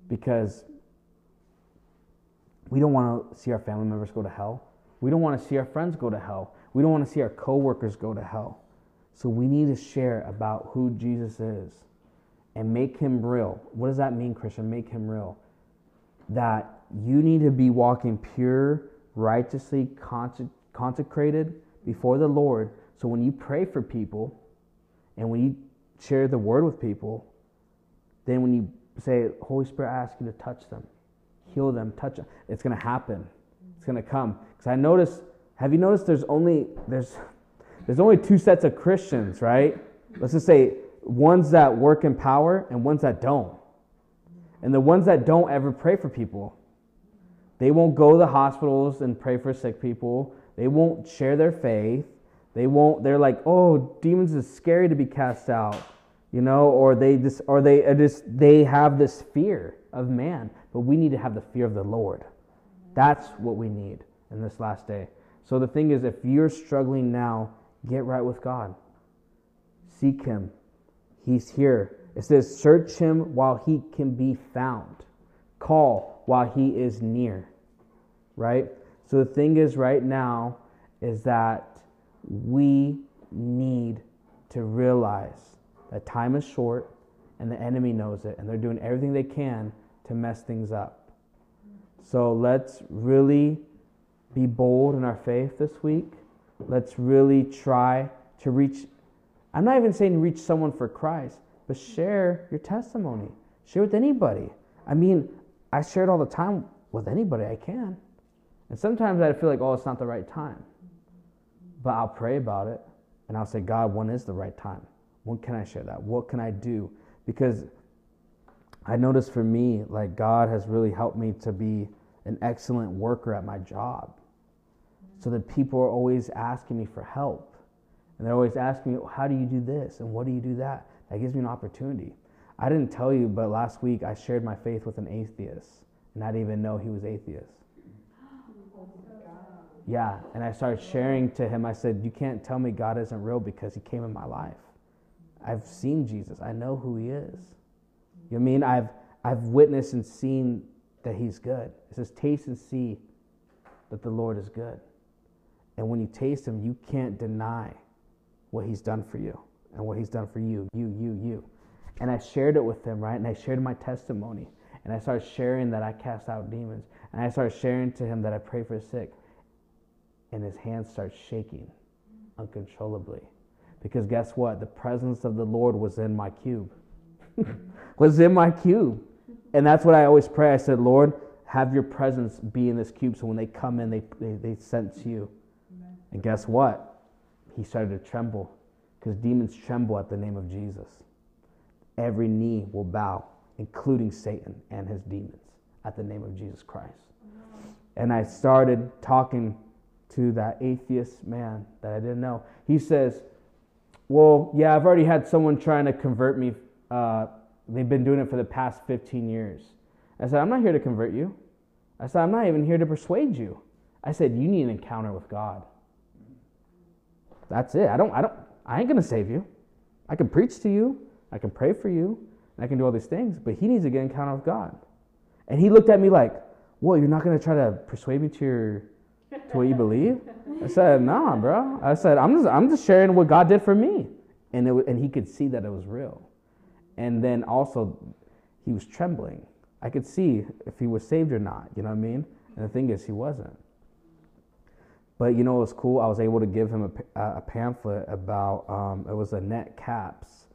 because we don't want to see our family members go to hell. We don't want to see our friends go to hell. We don't want to see our coworkers go to hell. So we need to share about who Jesus is and make him real. What does that mean, Christian? Make him real. That you need to be walking pure, righteously consecrated before the Lord. So when you pray for people and when you share the word with people, then when you say, Holy Spirit, I ask you to touch them, heal them, touch them, it's going to happen. It's going to come. Because I noticed, have you noticed there's only, there's, there's only two sets of Christians, right? Let's just say ones that work in power and ones that don't. And the ones that don't ever pray for people. They won't go to the hospitals and pray for sick people. They won't share their faith. They won't, they're like, oh, demons is scary to be cast out, you know, or they just, or they just, they have this fear of man. But we need to have the fear of the Lord. That's what we need in this last day. So the thing is, if you're struggling now, get right with God. Seek Him. He's here. It says, search Him while He can be found. Call while He is near. Right? So the thing is, right now, is that we need to realize that time is short and the enemy knows it, and they're doing everything they can to mess things up. So let's really be bold in our faith this week. Let's really try to reach, I'm not even saying reach someone for Christ, but share your testimony. Share with anybody. I mean, I share it all the time with anybody I can. And sometimes I feel like, oh, it's not the right time. But I'll pray about it and I'll say, God, when is the right time? When can I share that? What can I do? Because I noticed for me, like God has really helped me to be an excellent worker at my job. So that people are always asking me for help. And they're always asking me, how do you do this? And what do you do that? That gives me an opportunity. I didn't tell you, but last week I shared my faith with an atheist, and I didn't even know he was atheist. Yeah, and I started sharing to him. I said, You can't tell me God isn't real because he came in my life. I've seen Jesus, I know who he is. You know I mean? I've, I've witnessed and seen that he's good. It says, Taste and see that the Lord is good. And when you taste him, you can't deny what he's done for you and what he's done for you, you, you, you. And I shared it with him, right? And I shared my testimony. And I started sharing that I cast out demons. And I started sharing to him that I pray for the sick. And his hands start shaking uncontrollably. Because guess what? The presence of the Lord was in my cube. was in my cube. And that's what I always pray. I said, Lord, have your presence be in this cube so when they come in, they, they, they sense you. Amen. And guess what? He started to tremble because demons tremble at the name of Jesus. Every knee will bow, including Satan and his demons, at the name of Jesus Christ. And I started talking to that atheist man that I didn't know. He says, Well, yeah, I've already had someone trying to convert me. Uh, they've been doing it for the past 15 years. I said, I'm not here to convert you. I said, I'm not even here to persuade you. I said, You need an encounter with God. That's it. I don't, I don't, I ain't gonna save you. I can preach to you, I can pray for you, I can do all these things, but he needs to get an encounter with God. And he looked at me like, Well, you're not gonna try to persuade me to your to what you believe? I said, Nah, bro. I said, I'm just I'm just sharing what God did for me. And it, and he could see that it was real. And then also he was trembling. I could see if he was saved or not, you know what I mean? And the thing is, he wasn't. But you know it was cool? I was able to give him a, a pamphlet about um, it was a net caps.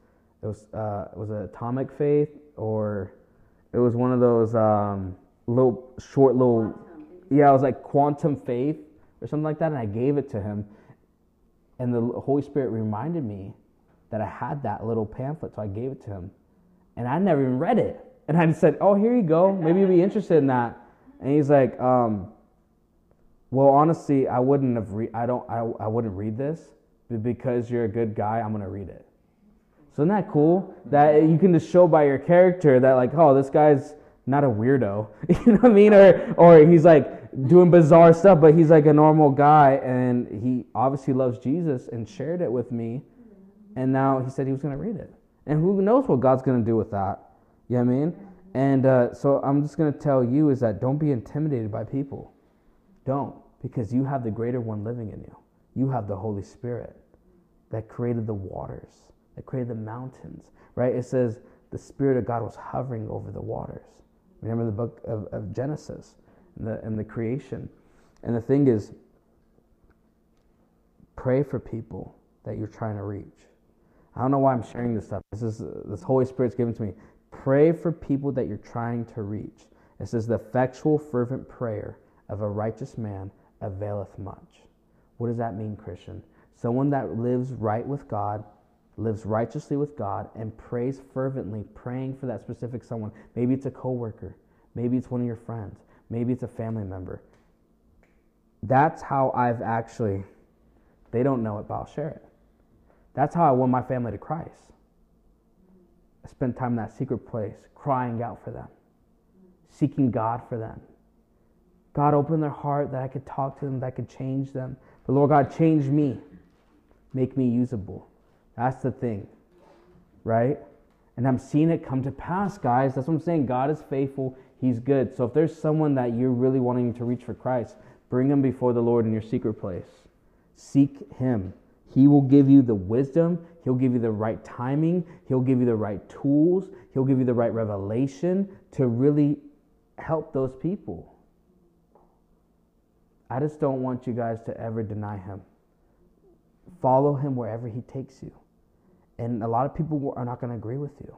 It was uh, it was an atomic faith? Or it was one of those um, little short little yeah it was like quantum faith or something like that and I gave it to him. And the Holy Spirit reminded me that I had that little pamphlet so I gave it to him. And I never even read it. And I just said oh here you go. Maybe you'll be interested in that. And he's like um, well, honestly, I wouldn't have re- I don't I, I wouldn't read this, but because you're a good guy, I'm gonna read it. So isn't that cool? That you can just show by your character that like, oh, this guy's not a weirdo. you know what I mean? Or or he's like doing bizarre stuff, but he's like a normal guy and he obviously loves Jesus and shared it with me. And now he said he was gonna read it. And who knows what God's gonna do with that? You know what I mean? And uh, so I'm just gonna tell you is that don't be intimidated by people. Don't because you have the greater one living in you. You have the Holy Spirit that created the waters, that created the mountains, right? It says the Spirit of God was hovering over the waters. Remember the book of, of Genesis and the, and the creation. And the thing is, pray for people that you're trying to reach. I don't know why I'm sharing this stuff. This is this Holy Spirit's given to me. Pray for people that you're trying to reach. It says the effectual, fervent prayer of a righteous man availeth much. What does that mean, Christian? Someone that lives right with God, lives righteously with God, and prays fervently, praying for that specific someone. Maybe it's a coworker, maybe it's one of your friends, maybe it's a family member. That's how I've actually, they don't know it, but I'll share it. That's how I won my family to Christ. I spent time in that secret place, crying out for them, seeking God for them, God, open their heart that I could talk to them, that I could change them. But Lord God, change me. Make me usable. That's the thing, right? And I'm seeing it come to pass, guys. That's what I'm saying. God is faithful. He's good. So if there's someone that you're really wanting to reach for Christ, bring them before the Lord in your secret place. Seek Him. He will give you the wisdom. He'll give you the right timing. He'll give you the right tools. He'll give you the right revelation to really help those people. I just don't want you guys to ever deny him. Follow him wherever he takes you. And a lot of people are not going to agree with you.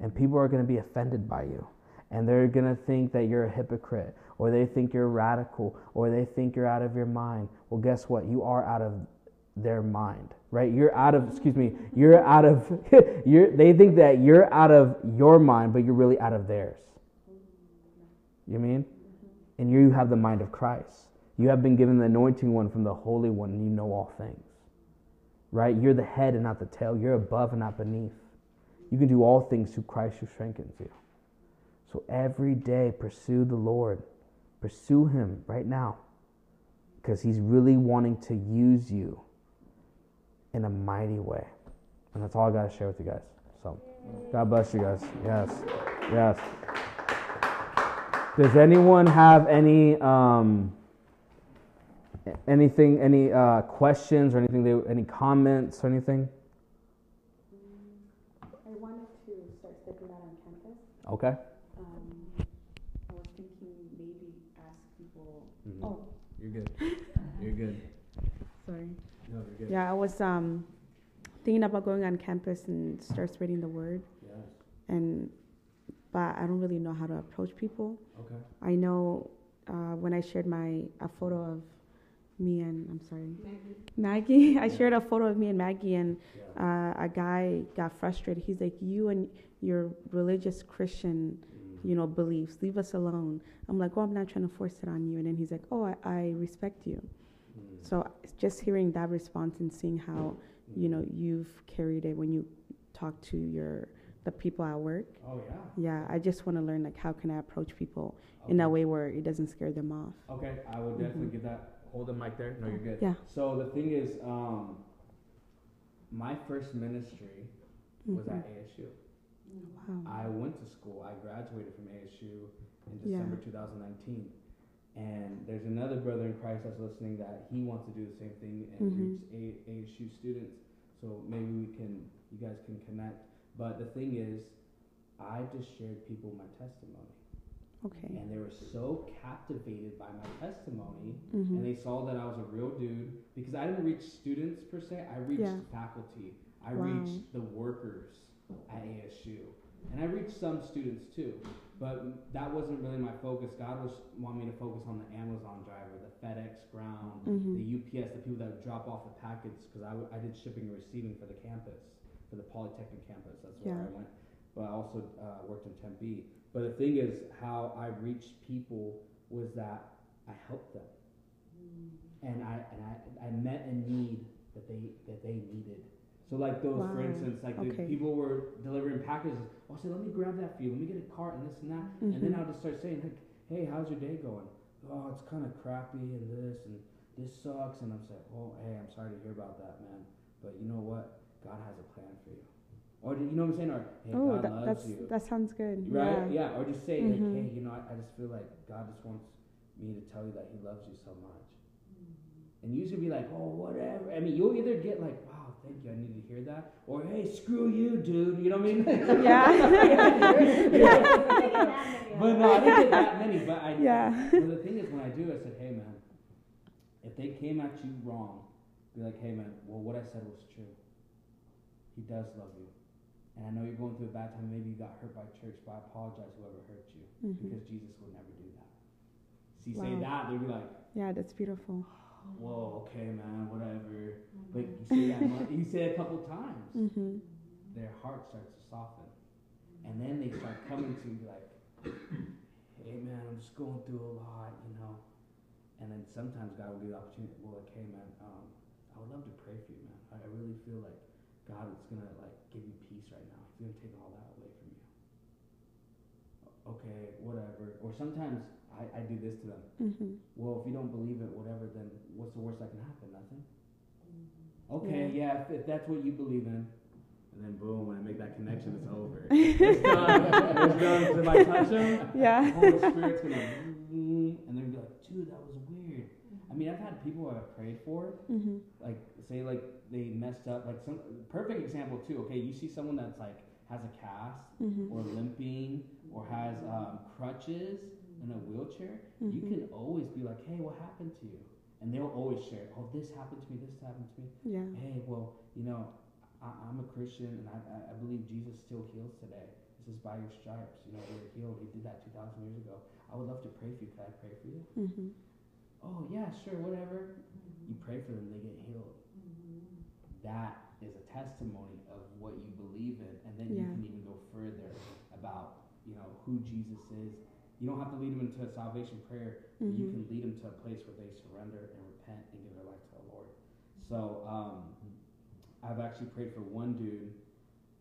And people are going to be offended by you. And they're going to think that you're a hypocrite, or they think you're radical, or they think you're out of your mind. Well, guess what? You are out of their mind, right? You're out of, excuse me, you're out of, you're, they think that you're out of your mind, but you're really out of theirs. You mean? And you have the mind of Christ. You have been given the anointing one from the Holy One, and you know all things, right? You're the head and not the tail. You're above and not beneath. You can do all things through Christ who strengthens you. So every day, pursue the Lord. Pursue Him right now because He's really wanting to use you in a mighty way. And that's all I got to share with you guys. So, God bless you guys. Yes. Yes. Does anyone have any um, anything, any uh, questions or anything? They, any comments or anything? I wanted to start stepping out on campus. Okay. Um, I was thinking maybe ask people. Oh, You're good. You're good. Sorry. No, you're good. Yeah, I was um, thinking about going on campus and start spreading the word, Yes. and but I don't really know how to approach people. Okay. I know uh, when I shared my a photo of me and I'm sorry, Maggie. I shared a photo of me and Maggie, and uh, a guy got frustrated. He's like, "You and your religious Christian, mm. you know, beliefs, leave us alone." I'm like, "Oh, I'm not trying to force it on you." And then he's like, "Oh, I, I respect you." Mm. So just hearing that response and seeing how you know mm. you've carried it when you talk to your the people at work. Oh yeah. Yeah, I just want to learn like how can I approach people in a way where it doesn't scare them off. Okay, I will definitely mm-hmm. get that. Hold the mic there. No, you're good. Yeah. So the thing is, um, my first ministry was Mhm. at ASU. Wow. I went to school. I graduated from ASU in Yeah. December 2019. And there's another brother in Christ that's listening that he wants to do the same thing and Mhm. reach A- ASU students. So maybe we can, you guys can connect. But the thing is, I just shared people my testimony. Okay. And they were so captivated by my testimony Mhm. and they saw that I was a real dude because I didn't reach students per se. I reached Yeah. faculty. I Wow. reached the workers at ASU, and I reached some students too. But that wasn't really my focus. God was wanting me to focus on the Amazon driver, the FedEx ground, Mhm. the UPS, the people that would drop off the packets because I, w- I did shipping and receiving for the campus, for the Polytechnic campus. That's where Yeah. I went. But I also uh, worked in Tempe. But the thing is, how I reached people was that I helped them, and I and I, I met a need that they that they needed. So like those, for Wow. instance, like the Okay. people were delivering packages. I'll say, let me grab that for you. Let me get a cart and this and that, and then Mhm. I'll just start saying, like, hey, how's your day going? Oh, it's kind of crappy and this and this sucks. And I'm saying, oh, hey, I'm sorry to hear about that, man. But you know what? God has a plan for you. Or you know what I'm saying? Or hey, oh, God that, loves that's you. that sounds good. Right? Yeah. Yeah. Or just say Mhm. like, hey, you know, I, I just feel like God just wants me to tell you that He loves you so much. And you should be like, oh, whatever. I mean, you'll either get like, wow, thank you, I needed to hear that, or hey, screw you, dude. You know what I mean? Yeah. but no, I didn't get that many. But I. Yeah. But the thing is, when I do, I said, hey, man, if they came at you wrong, be like, hey, man, well, what I said was true. He does love you. And I know you're going through a bad time. Maybe you got hurt by church, but I apologize whoever hurt you Mhm. because Jesus would never do that. See, say that, they'd be like, Yeah, that's beautiful. whoa, okay, man, whatever. But you say that, mu- you say it a couple times, Mhm. their heart starts to soften. And then they start coming to you like, hey, man, I'm just going through a lot, you know. And then sometimes God will give you the opportunity, well, like, hey, man, um, I would love to pray for you, man. I, I really feel like God is going to, like, give you peace right now. He's going to take all that away from you. Okay, whatever. Or sometimes I, I do this to them. Mhm. Well, if you don't believe it, whatever, then what's the worst that can happen? Nothing. Okay, yeah, if, if that's what you believe in, and then boom, when I make that connection, it's over. it's done. It's done. If I touch them, Yeah. Holy Spirit's gonna, and they're gonna be like, dude, that was. I mean, I've had people I've prayed for, Mhm. like say like they messed up, like some perfect example too. Okay, you see someone that's like has a cast Mhm. or limping or has um, crutches in a wheelchair, you Mhm. can always be like, hey, what happened to you? And they'll always share, oh, this happened to me, this happened to me. Yeah. Hey, well, you know, I, I'm a Christian and I, I, believe Jesus still heals today. This is by your stripes. You know, you're healed. He did that 2,000 years ago. I would love to pray for you. Can I pray for you? Mhm. Oh, yeah, sure, whatever. You pray for them, they get healed. that is a testimony of what you believe in, and then you can even go further about you know who Jesus is. You don't have to lead them into a salvation prayer. but You can lead them to a place where they surrender and repent and give their life to the Lord. So um, I've actually prayed for one dude.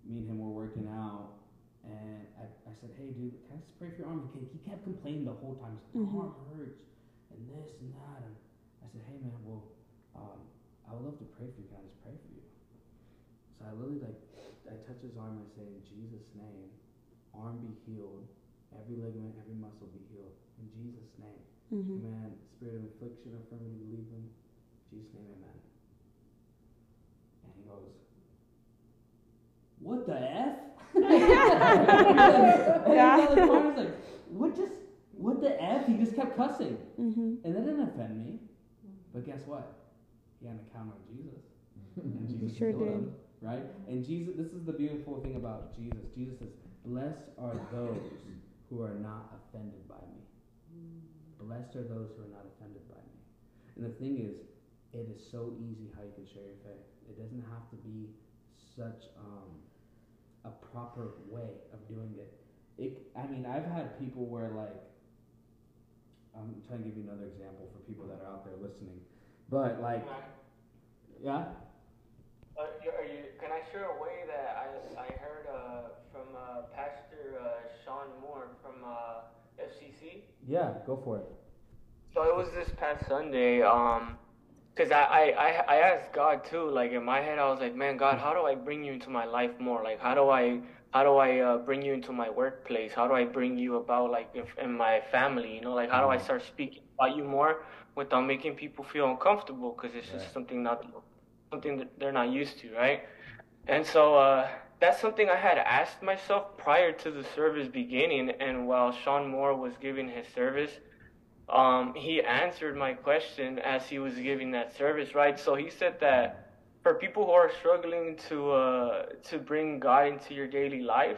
Me and him were working out, and I, I said, "Hey, dude, can I just pray for your arm?" He, he kept complaining the whole time. His Mhm. arm hurts, and this and that. And I said, "Hey, man, well, um, I would love to pray for you. Can I just pray for you?" So I literally like, I touch his arm and I say, "In Jesus' name, arm be healed, every ligament, every muscle be healed. In Jesus' name, Mhm. Amen. Spirit of affliction, infirmity, leave him. In Jesus' name, Amen." And he goes, "What the f?" Yeah. And the was like, "What just? What the f?" He just kept cussing. Mhm. And that didn't offend me. But guess what? He had an encounter with Jesus. And Jesus sure healed did. him, right? And Jesus, this is the beautiful thing about Jesus. Jesus says, Blessed are those who are not offended by me. Blessed are those who are not offended by me. And the thing is, it is so easy how you can share your faith. It doesn't have to be such um, a proper way of doing it. It, I mean, I've had people where like, I'm trying to give you another example for people that are out there listening. But like, yeah, Uh, you- are you, can I share a way that I, I heard uh, from uh, Pastor uh, Sean Moore from uh, FCC? yeah, go for it. So it was this past Sunday, um, cause I, I, I, I asked God too, like in my head, I was like, man, God, how do I bring you into my life more? Like, how do I, how do I uh, bring you into my workplace? How do I bring you about like if, in my family? You know, like how do I start speaking about you more without making people feel uncomfortable? Cause it's just something not, something that they're not used to, right? And so uh, that's something I had asked myself prior to the service beginning. And while Sean Moore was giving his service, um, he answered my question as he was giving that service, right? So he said that for people who are struggling to uh, to bring God into your daily life,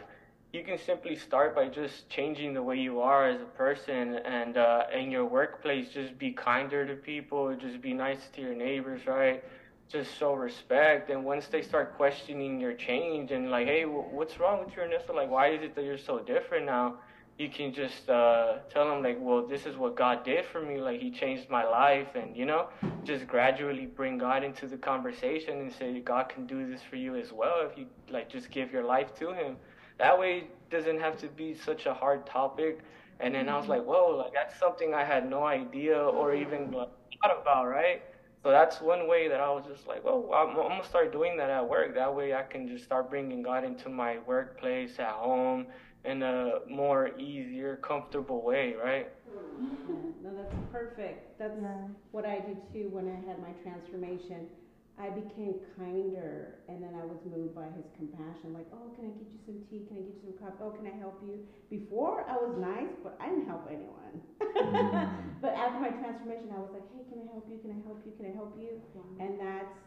you can simply start by just changing the way you are as a person, and uh, in your workplace, just be kinder to people, just be nice to your neighbors, right? Just show respect, and once they start questioning your change and like, hey, what's wrong with you, Ernesto? Like, why is it that you're so different now? You can just uh, tell them like, well, this is what God did for me. Like He changed my life, and you know, just gradually bring God into the conversation and say God can do this for you as well if you like just give your life to Him. That way, it doesn't have to be such a hard topic. And then I was like, whoa, like that's something I had no idea or even like, thought about, right? So that's one way that I was just like, well, I'm, I'm gonna start doing that at work. That way, I can just start bringing God into my workplace, at home, in a more easier, comfortable way, right? No, that's perfect. That's what I did too when I had my transformation. I became kinder, and then I was moved by his compassion. Like, oh, can I get you some tea? Can I get you some coffee? Oh, can I help you? Before, I was nice, but I didn't help anyone. Mm. but after my transformation, I was like, hey, can I help you? Can I help you? Can I help you? And that's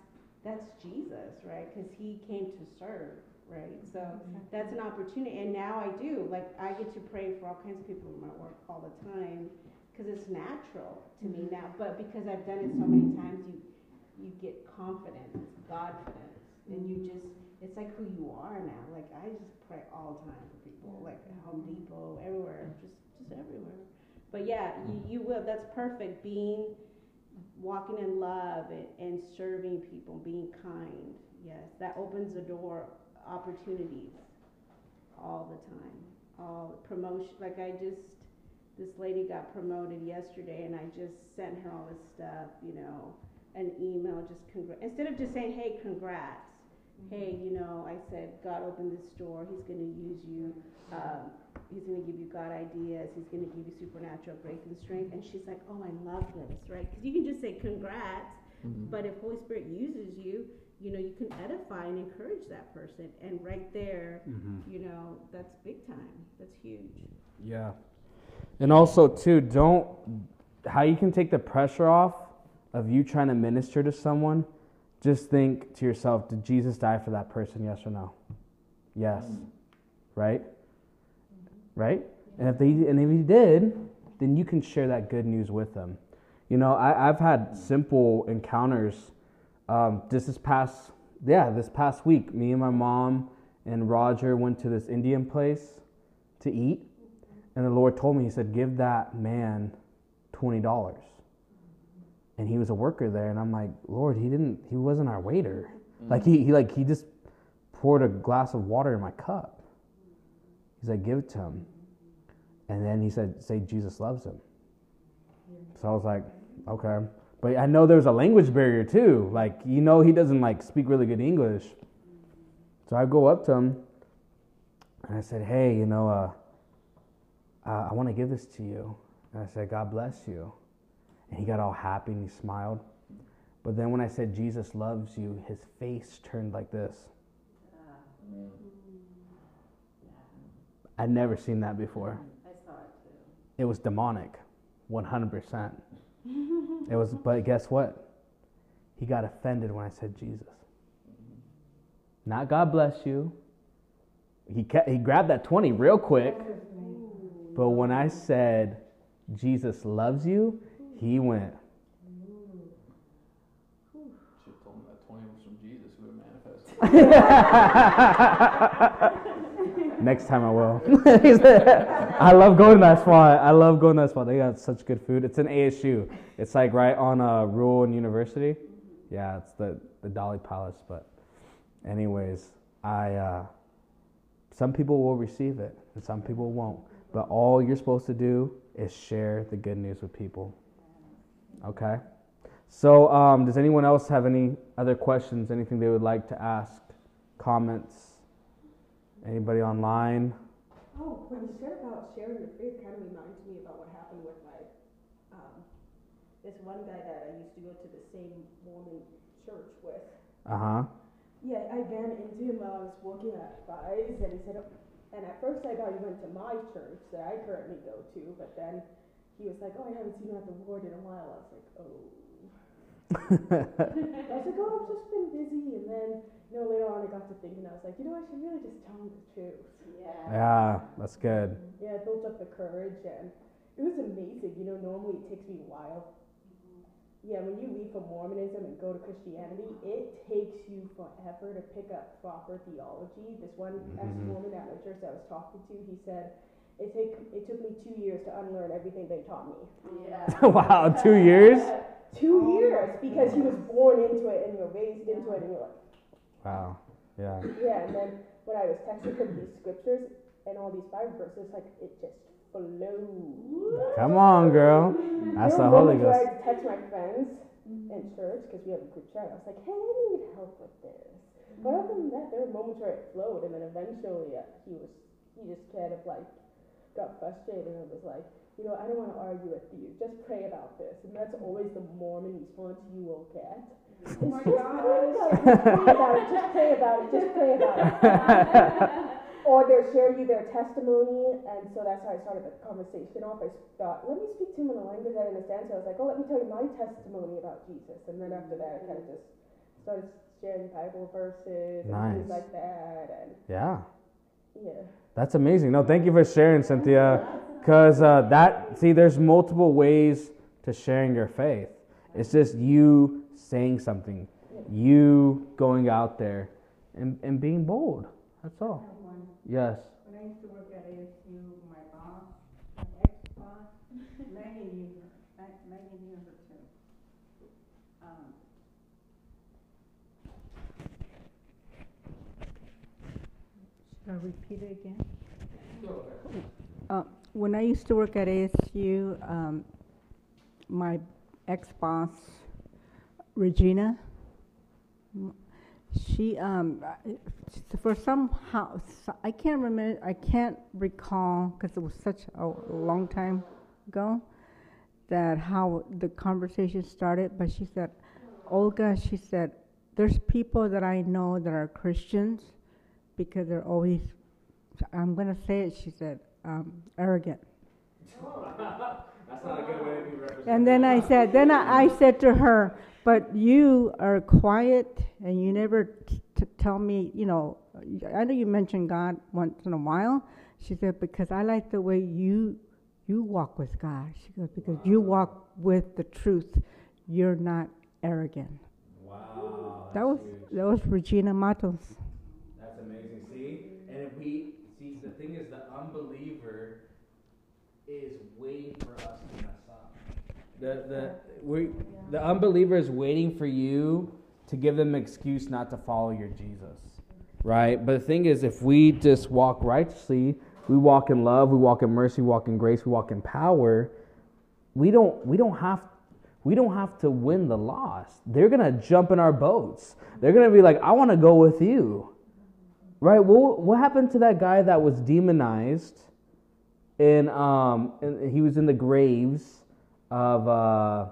that's Jesus, right? Because he came to serve, right? So that's an opportunity, and now I do. Like, I get to pray for all kinds of people in my work all the time because it's natural to me mm-hmm. now. But because I've done it so many times, you you get confidence, confidence, and you mm-hmm. just it's like who you are now. Like I just pray all the time for people, like at Home Depot, everywhere, just just everywhere. But yeah, you, you will. That's perfect. Being walking in love and, and serving people, being kind. Yes, that opens the door opportunities all the time. All promotion. Like I just this lady got promoted yesterday, and I just sent her all this stuff. You know, an email, just congr- instead of just saying, "Hey, congrats." Hey, you know, I said, God opened this door. He's going to use you. Um, he's going to give you God ideas. He's going to give you supernatural grace and strength. And she's like, oh, I love this, right? Because you can just say congrats, but if Holy Spirit uses you, you know, you can edify and encourage that person. And right there, mm-hmm. you know, that's big time. That's huge. Yeah. And also too, don't how you can take the pressure off of you trying to minister to someone, just think to yourself, did Jesus die for that person, yes or no? Yes. Mm-hmm. Right? Mm-hmm. Right? And if they and if he did, then you can share that good news with them. You know, I, I've had simple encounters um, just this past yeah, this past week, me and my mom and Roger went to this Indian place to eat, and the Lord told me, He said, "Give that man twenty dollars." And he was a worker there, and I'm like, Lord, he didn't, he wasn't our waiter. Like he, he, like he just poured a glass of water in my cup. He's like, give it to him, and then he said, say Jesus loves him. So I was like, okay. But I know there's a language barrier too. Like, you know, he doesn't like speak really good English. So I go up to him and I said, hey, you know, uh, uh, I want to give this to you. And I said, God bless you. And he got all happy and he smiled. But then when I said, Jesus loves you, his face turned like this. I'd never seen that before. I saw it too. It was demonic, 100%. It was, but guess what? He got offended when I said Jesus. Not God bless you. He kept, he grabbed that 20 real quick. But when I said Jesus loves you, he went, Should have told him that 20 was from Jesus who manifested. Next time I will. I love going to that spot. I love going to that spot. They got such good food. It's an ASU. It's like right on uh, Rural University. Yeah, it's the, the Delhi Palace. But, anyways, I uh, some people will receive it and some people won't. But all you're supposed to do is share the good news with people. Okay? So, um, does anyone else have any other questions, anything they would like to ask, comments? Anybody online? Oh, when you said about sharing your faith, kind of reminds me about what happened with my, um, this one guy that I used to go to the same Mormon church with. Uh huh. Yeah, I ran into him while I was working at Fry's, and he said, and at first I thought he went to my church that I currently go to, but then he was like, oh, I haven't seen you at the ward in a while. I was like, oh. I was like, oh, I've just been busy, and then, you know, later on I got to thinking, I was like, you know, I should really just tell him the truth. Yeah. Yeah, that's good. Mm-hmm. Yeah, it built up the courage, and it was amazing. You know, normally it takes me a while. Mm-hmm. Yeah, when you leave from Mormonism and go to Christianity, it takes you forever to pick up proper theology. This one mm-hmm. ex-Mormon at my church that I was talking to, he said, it take it took me two years to unlearn everything they taught me. Yeah. wow, two years? Two years because he was born into it and you're raised into it and you're like, Wow. Yeah. yeah. And then when I was texting him these scriptures and all these Bible verses, like it just flew. Come on, girl. That's the Holy Ghost. I text my friends in church because we have a group chat. I was like, hey, I need help with this. But other than that, there were moments where it flowed, and then eventually uh, he was he just kind of like got frustrated and was like, you know, I don't want to argue with you. Just pray about this, and that's always the Mormon response you will get. Oh my just pray about it. Just pray about it. Just pray about it. Just pray about it. or they'll share you their testimony, and so that's how I started the conversation off. I thought, let me speak to him in a language I understand. So I was like, oh, let me tell you my testimony about Jesus, and then after that, I kind of just started sharing Bible verses and Nice. things like that, and Yeah. yeah. That's amazing. No, thank you for sharing, Cynthia. Because uh, that, see, there's multiple ways to sharing your faith. It's just you saying something, you going out there and, and being bold. That's all. Yes. When I used to work at ASU, my boss, my ex-boss, Megan knew her, Me- Megan knew her too. Um, Should I repeat it again? When I used to work at ASU, um, my ex-boss, Regina, she, um, for somehow, I can't remember, I can't recall, because it was such a long time ago, that how the conversation started, but she said, Olga, she said, there's people that I know that are Christians because they're always, I'm going to say it, she said, um, arrogant. That's not a good way to be represented. And then I said, then I, I said to her, but you are quiet and you never t- t- tell me, you know, I know you mention God once in a while. She said, because I like the way you you walk with God. She goes, because you walk with the truth. You're not arrogant. Wow. That was That was Regina Matos. That's amazing. See, and if we see, the thing is, the unbeliever is waiting for us to mess up. The the we the unbeliever is waiting for you to give them excuse not to follow your Jesus, right? But the thing is, if we just walk righteously, we walk in love, we walk in mercy, we walk in grace, we walk in power. We don't we don't have we don't have to win the loss. They're gonna jump in our boats. They're gonna be like, I want to go with you, right? What what happened to that guy that was demonized? In um, and he was in the graves of uh,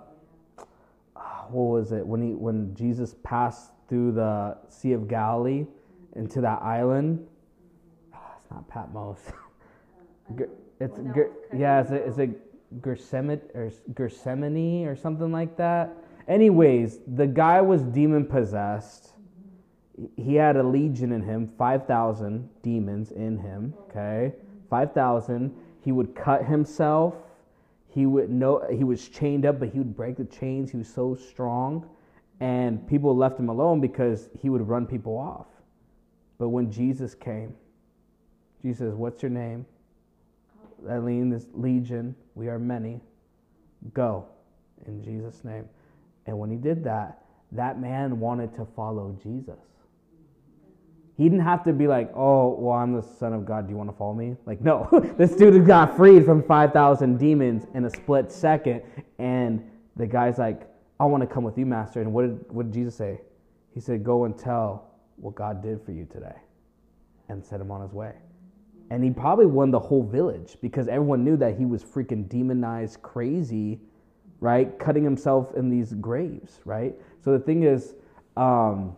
what was it when he when Jesus passed through the Sea of Galilee into that island? Ah, it's not Patmos. It's yeah, it's a, it's a Gethsemane or Gethsemane or something like that. Anyways, the guy was demon possessed. He had a legion in him, five thousand demons in him. Okay, five thousand. He would cut himself. He would know he was chained up, but he would break the chains. He was so strong, and people left him alone because he would run people off. But when Jesus came, Jesus says, "What's your name?" Eileen, legion, we are many. Go in Jesus' name. And when he did that, that man wanted to follow Jesus. He didn't have to be like, oh, well, I'm the son of God. Do you want to follow me? Like, no. this dude got freed from 5,000 demons in a split second. And the guy's like, I want to come with you, master. And what did, what did Jesus say? He said, go and tell what God did for you today and set him on his way. And he probably won the whole village because everyone knew that he was freaking demonized crazy, right? Cutting himself in these graves, right? So the thing is, um,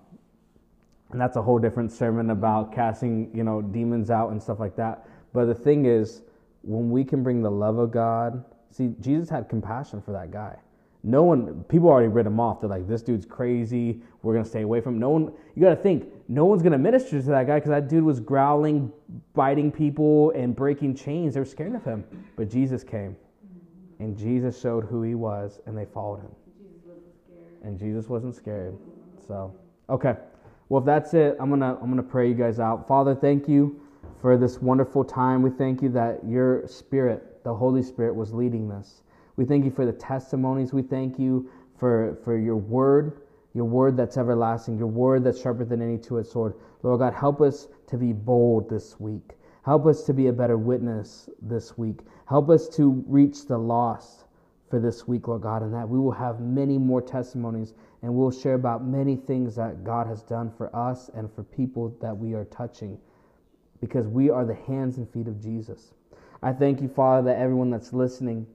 and that's a whole different sermon about casting, you know, demons out and stuff like that. But the thing is, when we can bring the love of God, see, Jesus had compassion for that guy. No one, people already writ him off. They're like, this dude's crazy. We're going to stay away from him. No one, you got to think, no one's going to minister to that guy because that dude was growling, biting people, and breaking chains. They were scared of him. But Jesus came, and Jesus showed who he was, and they followed him. And Jesus wasn't scared. So, okay. Well, if that's it, I'm gonna I'm gonna pray you guys out. Father, thank you for this wonderful time. We thank you that your Spirit, the Holy Spirit, was leading this. We thank you for the testimonies. We thank you for for your word, your word that's everlasting, your word that's sharper than any two-edged sword. Lord God, help us to be bold this week. Help us to be a better witness this week. Help us to reach the lost for this week, Lord God, and that we will have many more testimonies and we'll share about many things that God has done for us and for people that we are touching because we are the hands and feet of Jesus. I thank you, Father, that everyone that's listening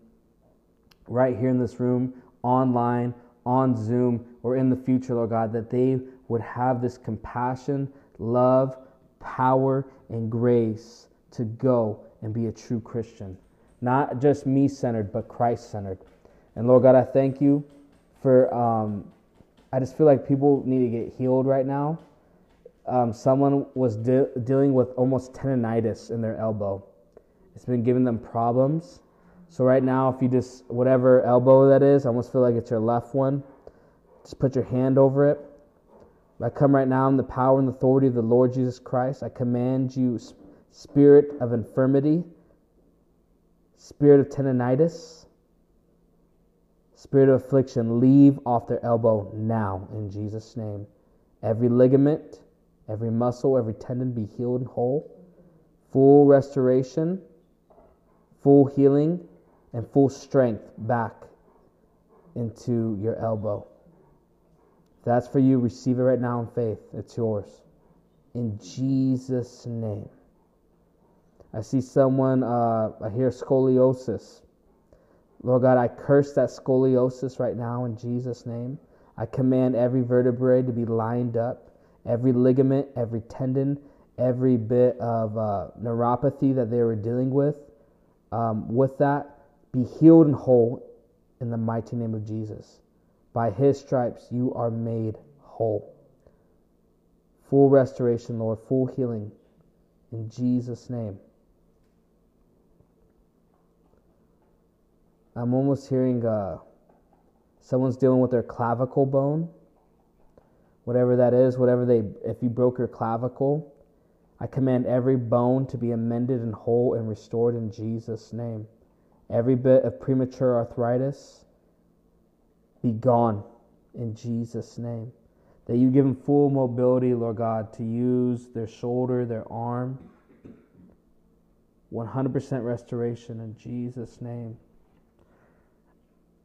right here in this room, online, on Zoom, or in the future, Lord God, that they would have this compassion, love, power, and grace to go and be a true Christian. Not just me centered, but Christ centered. And Lord God, I thank you for, um, I just feel like people need to get healed right now. Um, someone was de- dealing with almost tendonitis in their elbow. It's been giving them problems. So right now, if you just whatever elbow that is, I almost feel like it's your left one. Just put your hand over it. I come right now in the power and authority of the Lord Jesus Christ. I command you, spirit of infirmity, spirit of tendonitis, spirit of affliction, leave off their elbow now in Jesus' name. Every ligament, every muscle, every tendon be healed and whole. Full restoration, full healing, and full strength back into your elbow. That's for you, receive it right now in faith. It's yours. In Jesus' name. I see someone, uh, I hear scoliosis. Lord God, I curse that scoliosis right now in Jesus' name. I command every vertebrae to be lined up, every ligament, every tendon, every bit of uh, neuropathy that they were dealing with. Um, with that, be healed and whole in the mighty name of Jesus. By his stripes, you are made whole. Full restoration, Lord, full healing in Jesus' name. I'm almost hearing uh, someone's dealing with their clavicle bone. whatever that is, whatever they, if you broke your clavicle, I command every bone to be amended and whole and restored in Jesus' name. Every bit of premature arthritis be gone in Jesus' name. That you give them full mobility, Lord God, to use their shoulder, their arm. 100% restoration in Jesus' name.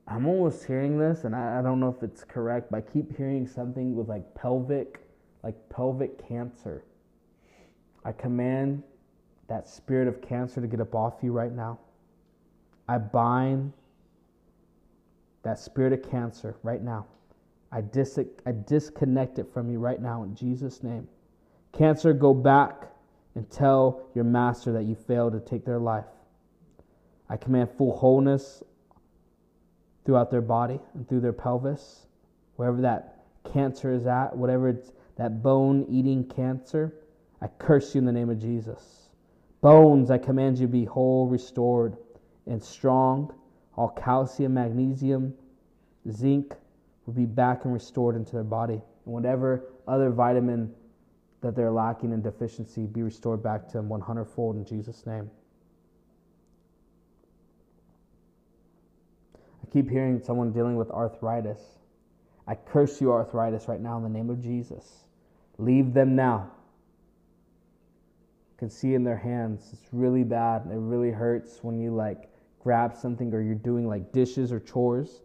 I'm almost hearing this, and I, I don't know if it's correct, but I keep hearing something with like pelvic, like pelvic cancer. I command that spirit of cancer to get up off you right now. I bind that spirit of cancer right now. I, dis- I disconnect it from you right now in Jesus' name. Cancer, go back and tell your master that you failed to take their life. I command full wholeness throughout their body and through their pelvis, wherever that cancer is at, whatever it's that bone eating cancer, I curse you in the name of Jesus. Bones, I command you be whole, restored, and strong. All calcium, magnesium, zinc will be back and restored into their body. And whatever other vitamin that they're lacking in deficiency be restored back to them 100 fold in Jesus' name. I keep hearing someone dealing with arthritis. I curse you, arthritis, right now in the name of Jesus. Leave them now. I can see in their hands. It's really bad. It really hurts when you like grab something or you're doing like dishes or chores.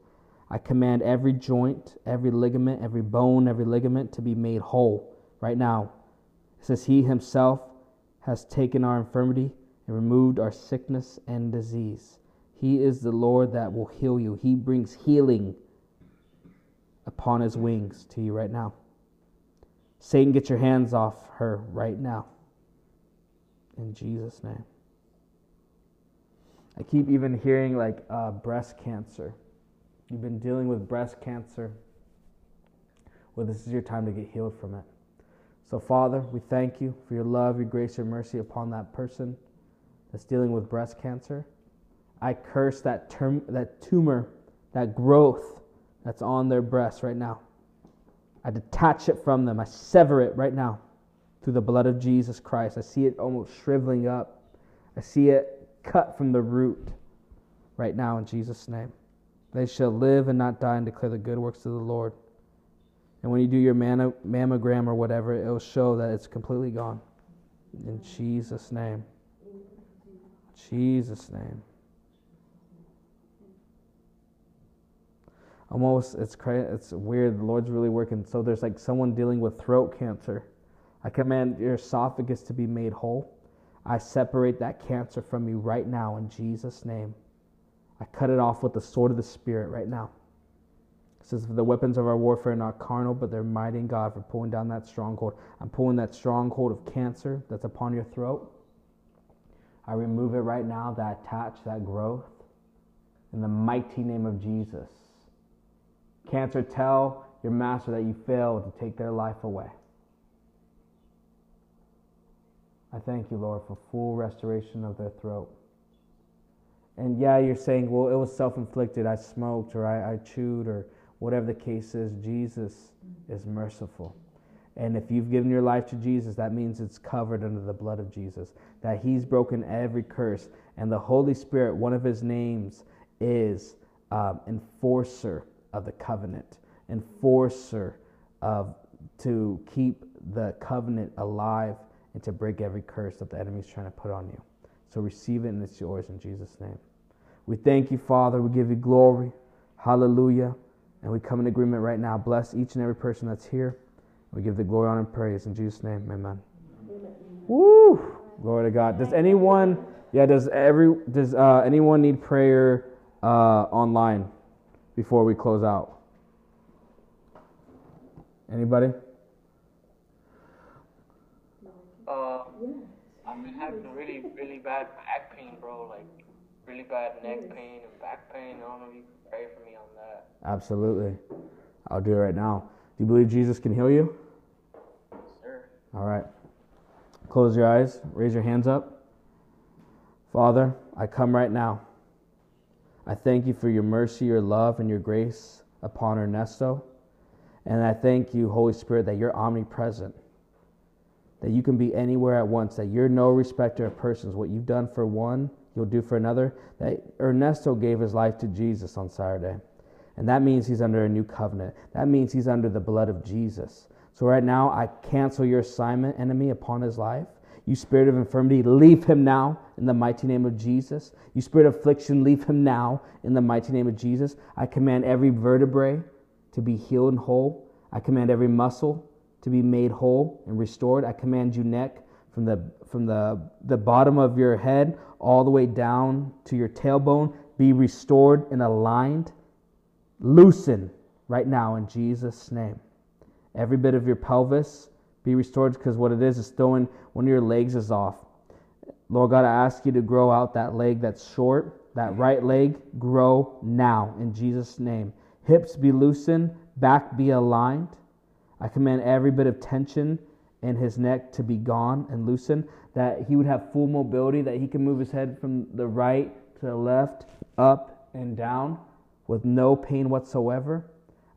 I command every joint, every ligament, every bone, every ligament to be made whole right now. It says, He Himself has taken our infirmity and removed our sickness and disease. He is the Lord that will heal you. He brings healing upon his wings to you right now. Satan, get your hands off her right now. In Jesus' name. I keep even hearing like uh, breast cancer. You've been dealing with breast cancer. Well, this is your time to get healed from it. So, Father, we thank you for your love, your grace, your mercy upon that person that's dealing with breast cancer. I curse that, term, that tumor, that growth that's on their breast right now. I detach it from them. I sever it right now through the blood of Jesus Christ. I see it almost shriveling up. I see it cut from the root right now in Jesus' name. They shall live and not die and declare the good works of the Lord. And when you do your mammogram or whatever, it'll show that it's completely gone. In Jesus' name. Jesus' name. Almost it's crazy it's weird the lord's really working. So there's like someone dealing with throat cancer. I command your esophagus to be made whole. I separate that cancer from you right now in jesus name. I cut it off with the sword of the spirit right now. It says the weapons of our warfare are not carnal but they're mighty in god for pulling down that stronghold. I'm pulling that stronghold of cancer that's upon your throat. I remove it right now that attach that growth. In the mighty name of jesus Cancer, tell your master that you failed to take their life away. I thank you, Lord, for full restoration of their throat. And yeah, you're saying, well, it was self inflicted. I smoked or I, I, chewed or whatever the case is. Jesus is merciful. And if you've given your life to Jesus, that means it's covered under the blood of Jesus, that He's broken every curse. And the Holy Spirit, one of His names is um, enforcer of the covenant, enforcer of to keep the covenant alive and to break every curse that the enemy is trying to put on you. So receive it and it's yours in Jesus' name. We thank you, Father. We give you glory. Hallelujah. And we come in agreement right now. Bless each and every person that's here. We give the glory, honor, and praise in Jesus' name. Amen. Amen. Woo! Glory to God. Does anyone, yeah, does every does uh, anyone need prayer uh, online? Before we close out? Anybody? Uh, I've been having really, really bad back pain, bro. Like, really bad neck pain and back pain. I don't know if you can pray for me on that. Absolutely. I'll do it right now. Do you believe Jesus can heal you? Yes, sir. All right. Close your eyes. Raise your hands up. Father, I come right now I thank you for your mercy, your love, and your grace upon Ernesto. And I thank you, Holy Spirit, that you're omnipresent, that you can be anywhere at once, that you're no respecter of persons. What you've done for one, you'll do for another. That Ernesto gave his life to Jesus on Saturday. And that means he's under a new covenant. That means he's under the blood of Jesus. So right now, I cancel your assignment, enemy, upon his life. You spirit of infirmity, leave him now in the mighty name of Jesus. You spirit of affliction, leave him now in the mighty name of Jesus. I command every vertebrae to be healed and whole. I command every muscle to be made whole and restored. I command you neck from the from the, the bottom of your head all the way down to your tailbone be restored and aligned. Loosen right now in Jesus' name. Every bit of your pelvis be restored because what it is is throwing one of your legs is off. Lord God, I ask you to grow out that leg that's short, that mm-hmm. right leg, grow now in Jesus' name. Hips be loosened, back be aligned. I command every bit of tension in his neck to be gone and loosened, that he would have full mobility, that he can move his head from the right to the left, up and down with no pain whatsoever.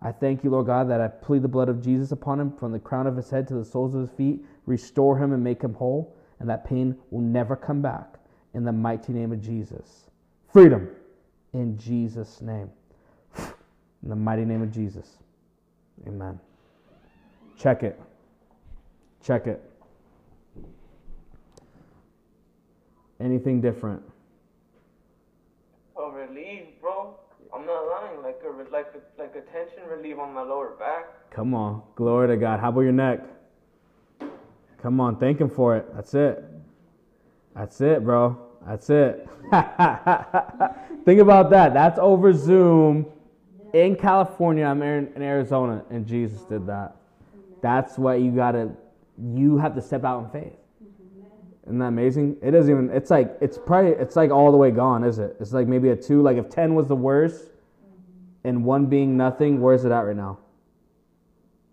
I thank you, Lord God, that I plead the blood of Jesus upon him from the crown of his head to the soles of his feet. Restore him and make him whole, and that pain will never come back. In the mighty name of Jesus. Freedom in Jesus' name. In the mighty name of Jesus. Amen. Check it. Check it. Anything different? A relief, bro. I'm not lying. Like a like a, like a tension relief on my lower back. Come on. Glory to God. How about your neck? Come on. Thank Him for it. That's it. That's it, bro. That's it. Think about that. That's over Zoom in California. I'm in Arizona, and Jesus did that. That's what you gotta. You have to step out in faith. Isn't that amazing? It doesn't even. It's like it's probably it's like all the way gone, is it? It's like maybe a two. Like if ten was the worst, and one being nothing, where's it at right now?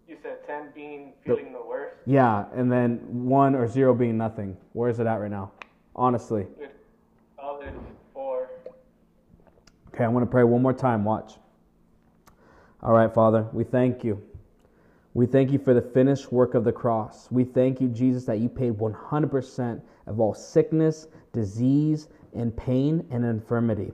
You said ten being feeling the worst. Yeah, and then one or zero being nothing. Where's it at right now? Honestly. Solid four. Okay, I'm to pray one more time. Watch. All right, Father, we thank you. We thank you for the finished work of the cross. We thank you, Jesus, that you paid 100% of all sickness, disease, and pain and infirmity.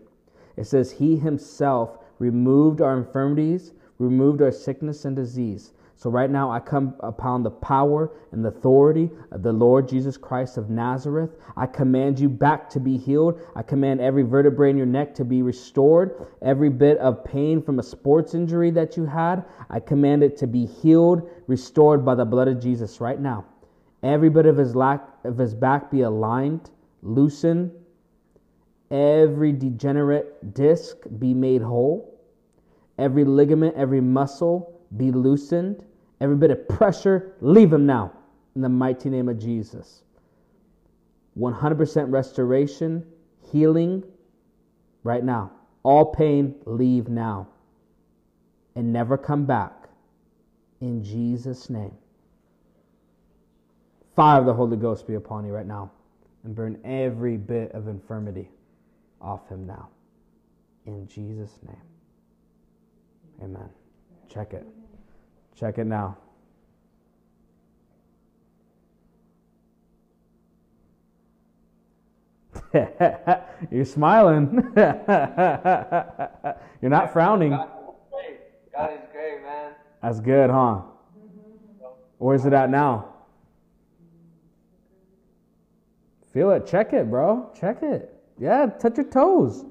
It says, He Himself removed our infirmities, removed our sickness and disease. So, right now, I come upon the power and the authority of the Lord Jesus Christ of Nazareth. I command you back to be healed. I command every vertebrae in your neck to be restored. Every bit of pain from a sports injury that you had, I command it to be healed, restored by the blood of Jesus right now. Every bit of his, lack, of his back be aligned, loosened. Every degenerate disc be made whole. Every ligament, every muscle be loosened. Every bit of pressure, leave him now in the mighty name of Jesus. 100% restoration, healing right now. All pain, leave now. And never come back in Jesus' name. Fire of the Holy Ghost be upon you right now and burn every bit of infirmity off him now. In Jesus' name. Amen. Check it. Check it now. You're smiling. You're not frowning. God is great. God is great, man. That's good, huh? Where's it at now? Feel it. Check it, bro. Check it. Yeah, touch your toes.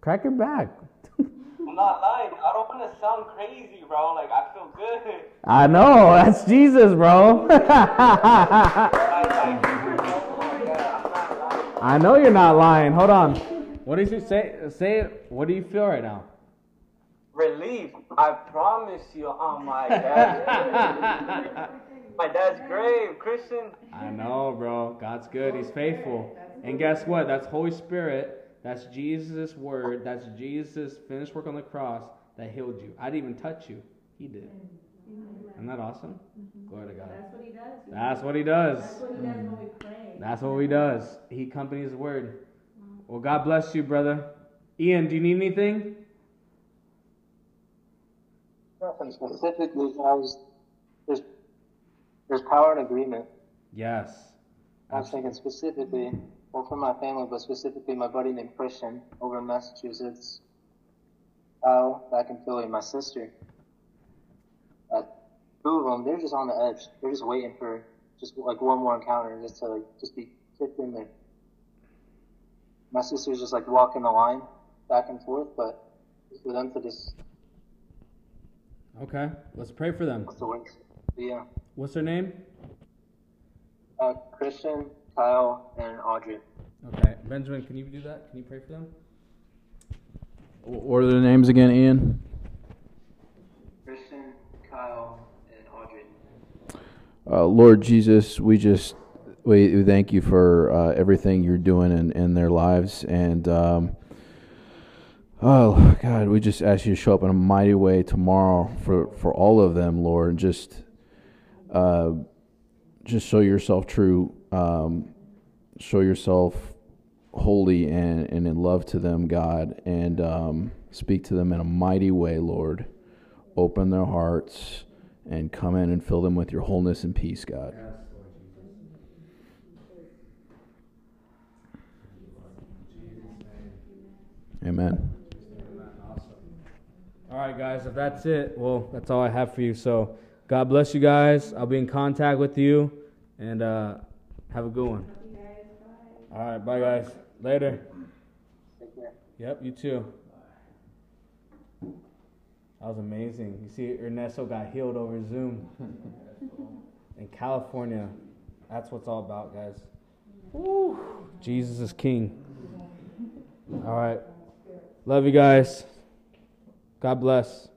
Crack your back. I'm not lying. I don't want to sound crazy, bro. Like I feel good. I know. That's Jesus, bro. Like, like, my God, I'm not lying. I know you're not lying. Hold on. What did you say? Say it. What do you feel right now? Relief. I promise you. Oh my God. my dad's grave, Christian. I know, bro. God's good. He's faithful. And guess what? That's Holy Spirit. That's Jesus' word. That's Jesus' finished work on the cross that healed you. I didn't even touch you. He did. Isn't that awesome? Mm-hmm. Glory to God. That's what he does. That's what he does. That's what he does when we pray. That's what he does. He accompanies the word. Mm-hmm. Well, God bless you, brother. Ian, do you need anything? Nothing specifically, I was there's there's power in agreement. Yes. I was thinking specifically, well, for my family, but specifically my buddy named Christian over in Massachusetts. Kyle back in Philly, my sister. Uh, two of them, they're just on the edge. They're just waiting for just like one more encounter, just to like just be kicked in there. My sister's just like walking the line back and forth, but for them to just Okay. Let's pray for them. what's the word? Yeah. What's their name? Uh, Christian, Kyle, and Audrey. Okay. Benjamin, can you do that? Can you pray for them? What are their names again, Ian? Christian, Kyle, and Audrey. Uh, Lord Jesus, we just we, we thank you for uh, everything you're doing in, in their lives, and um, oh God, we just ask you to show up in a mighty way tomorrow for, for all of them, Lord. Just uh, just show yourself true, um, show yourself holy and, and in love to them, God, and um, speak to them in a mighty way, Lord. Open their hearts and come in and fill them with your wholeness and peace, God. Amen. All right, guys, if that's it, well, that's all I have for you. So, God bless you guys. I'll be in contact with you, and uh, have a good one. All right, bye, guys. Later. Take care. Yep, you too. That was amazing. You see, Ernesto got healed over Zoom in California. That's what's all about, guys. Mm-hmm. Woo. Jesus is King. All right. Love you guys. God bless.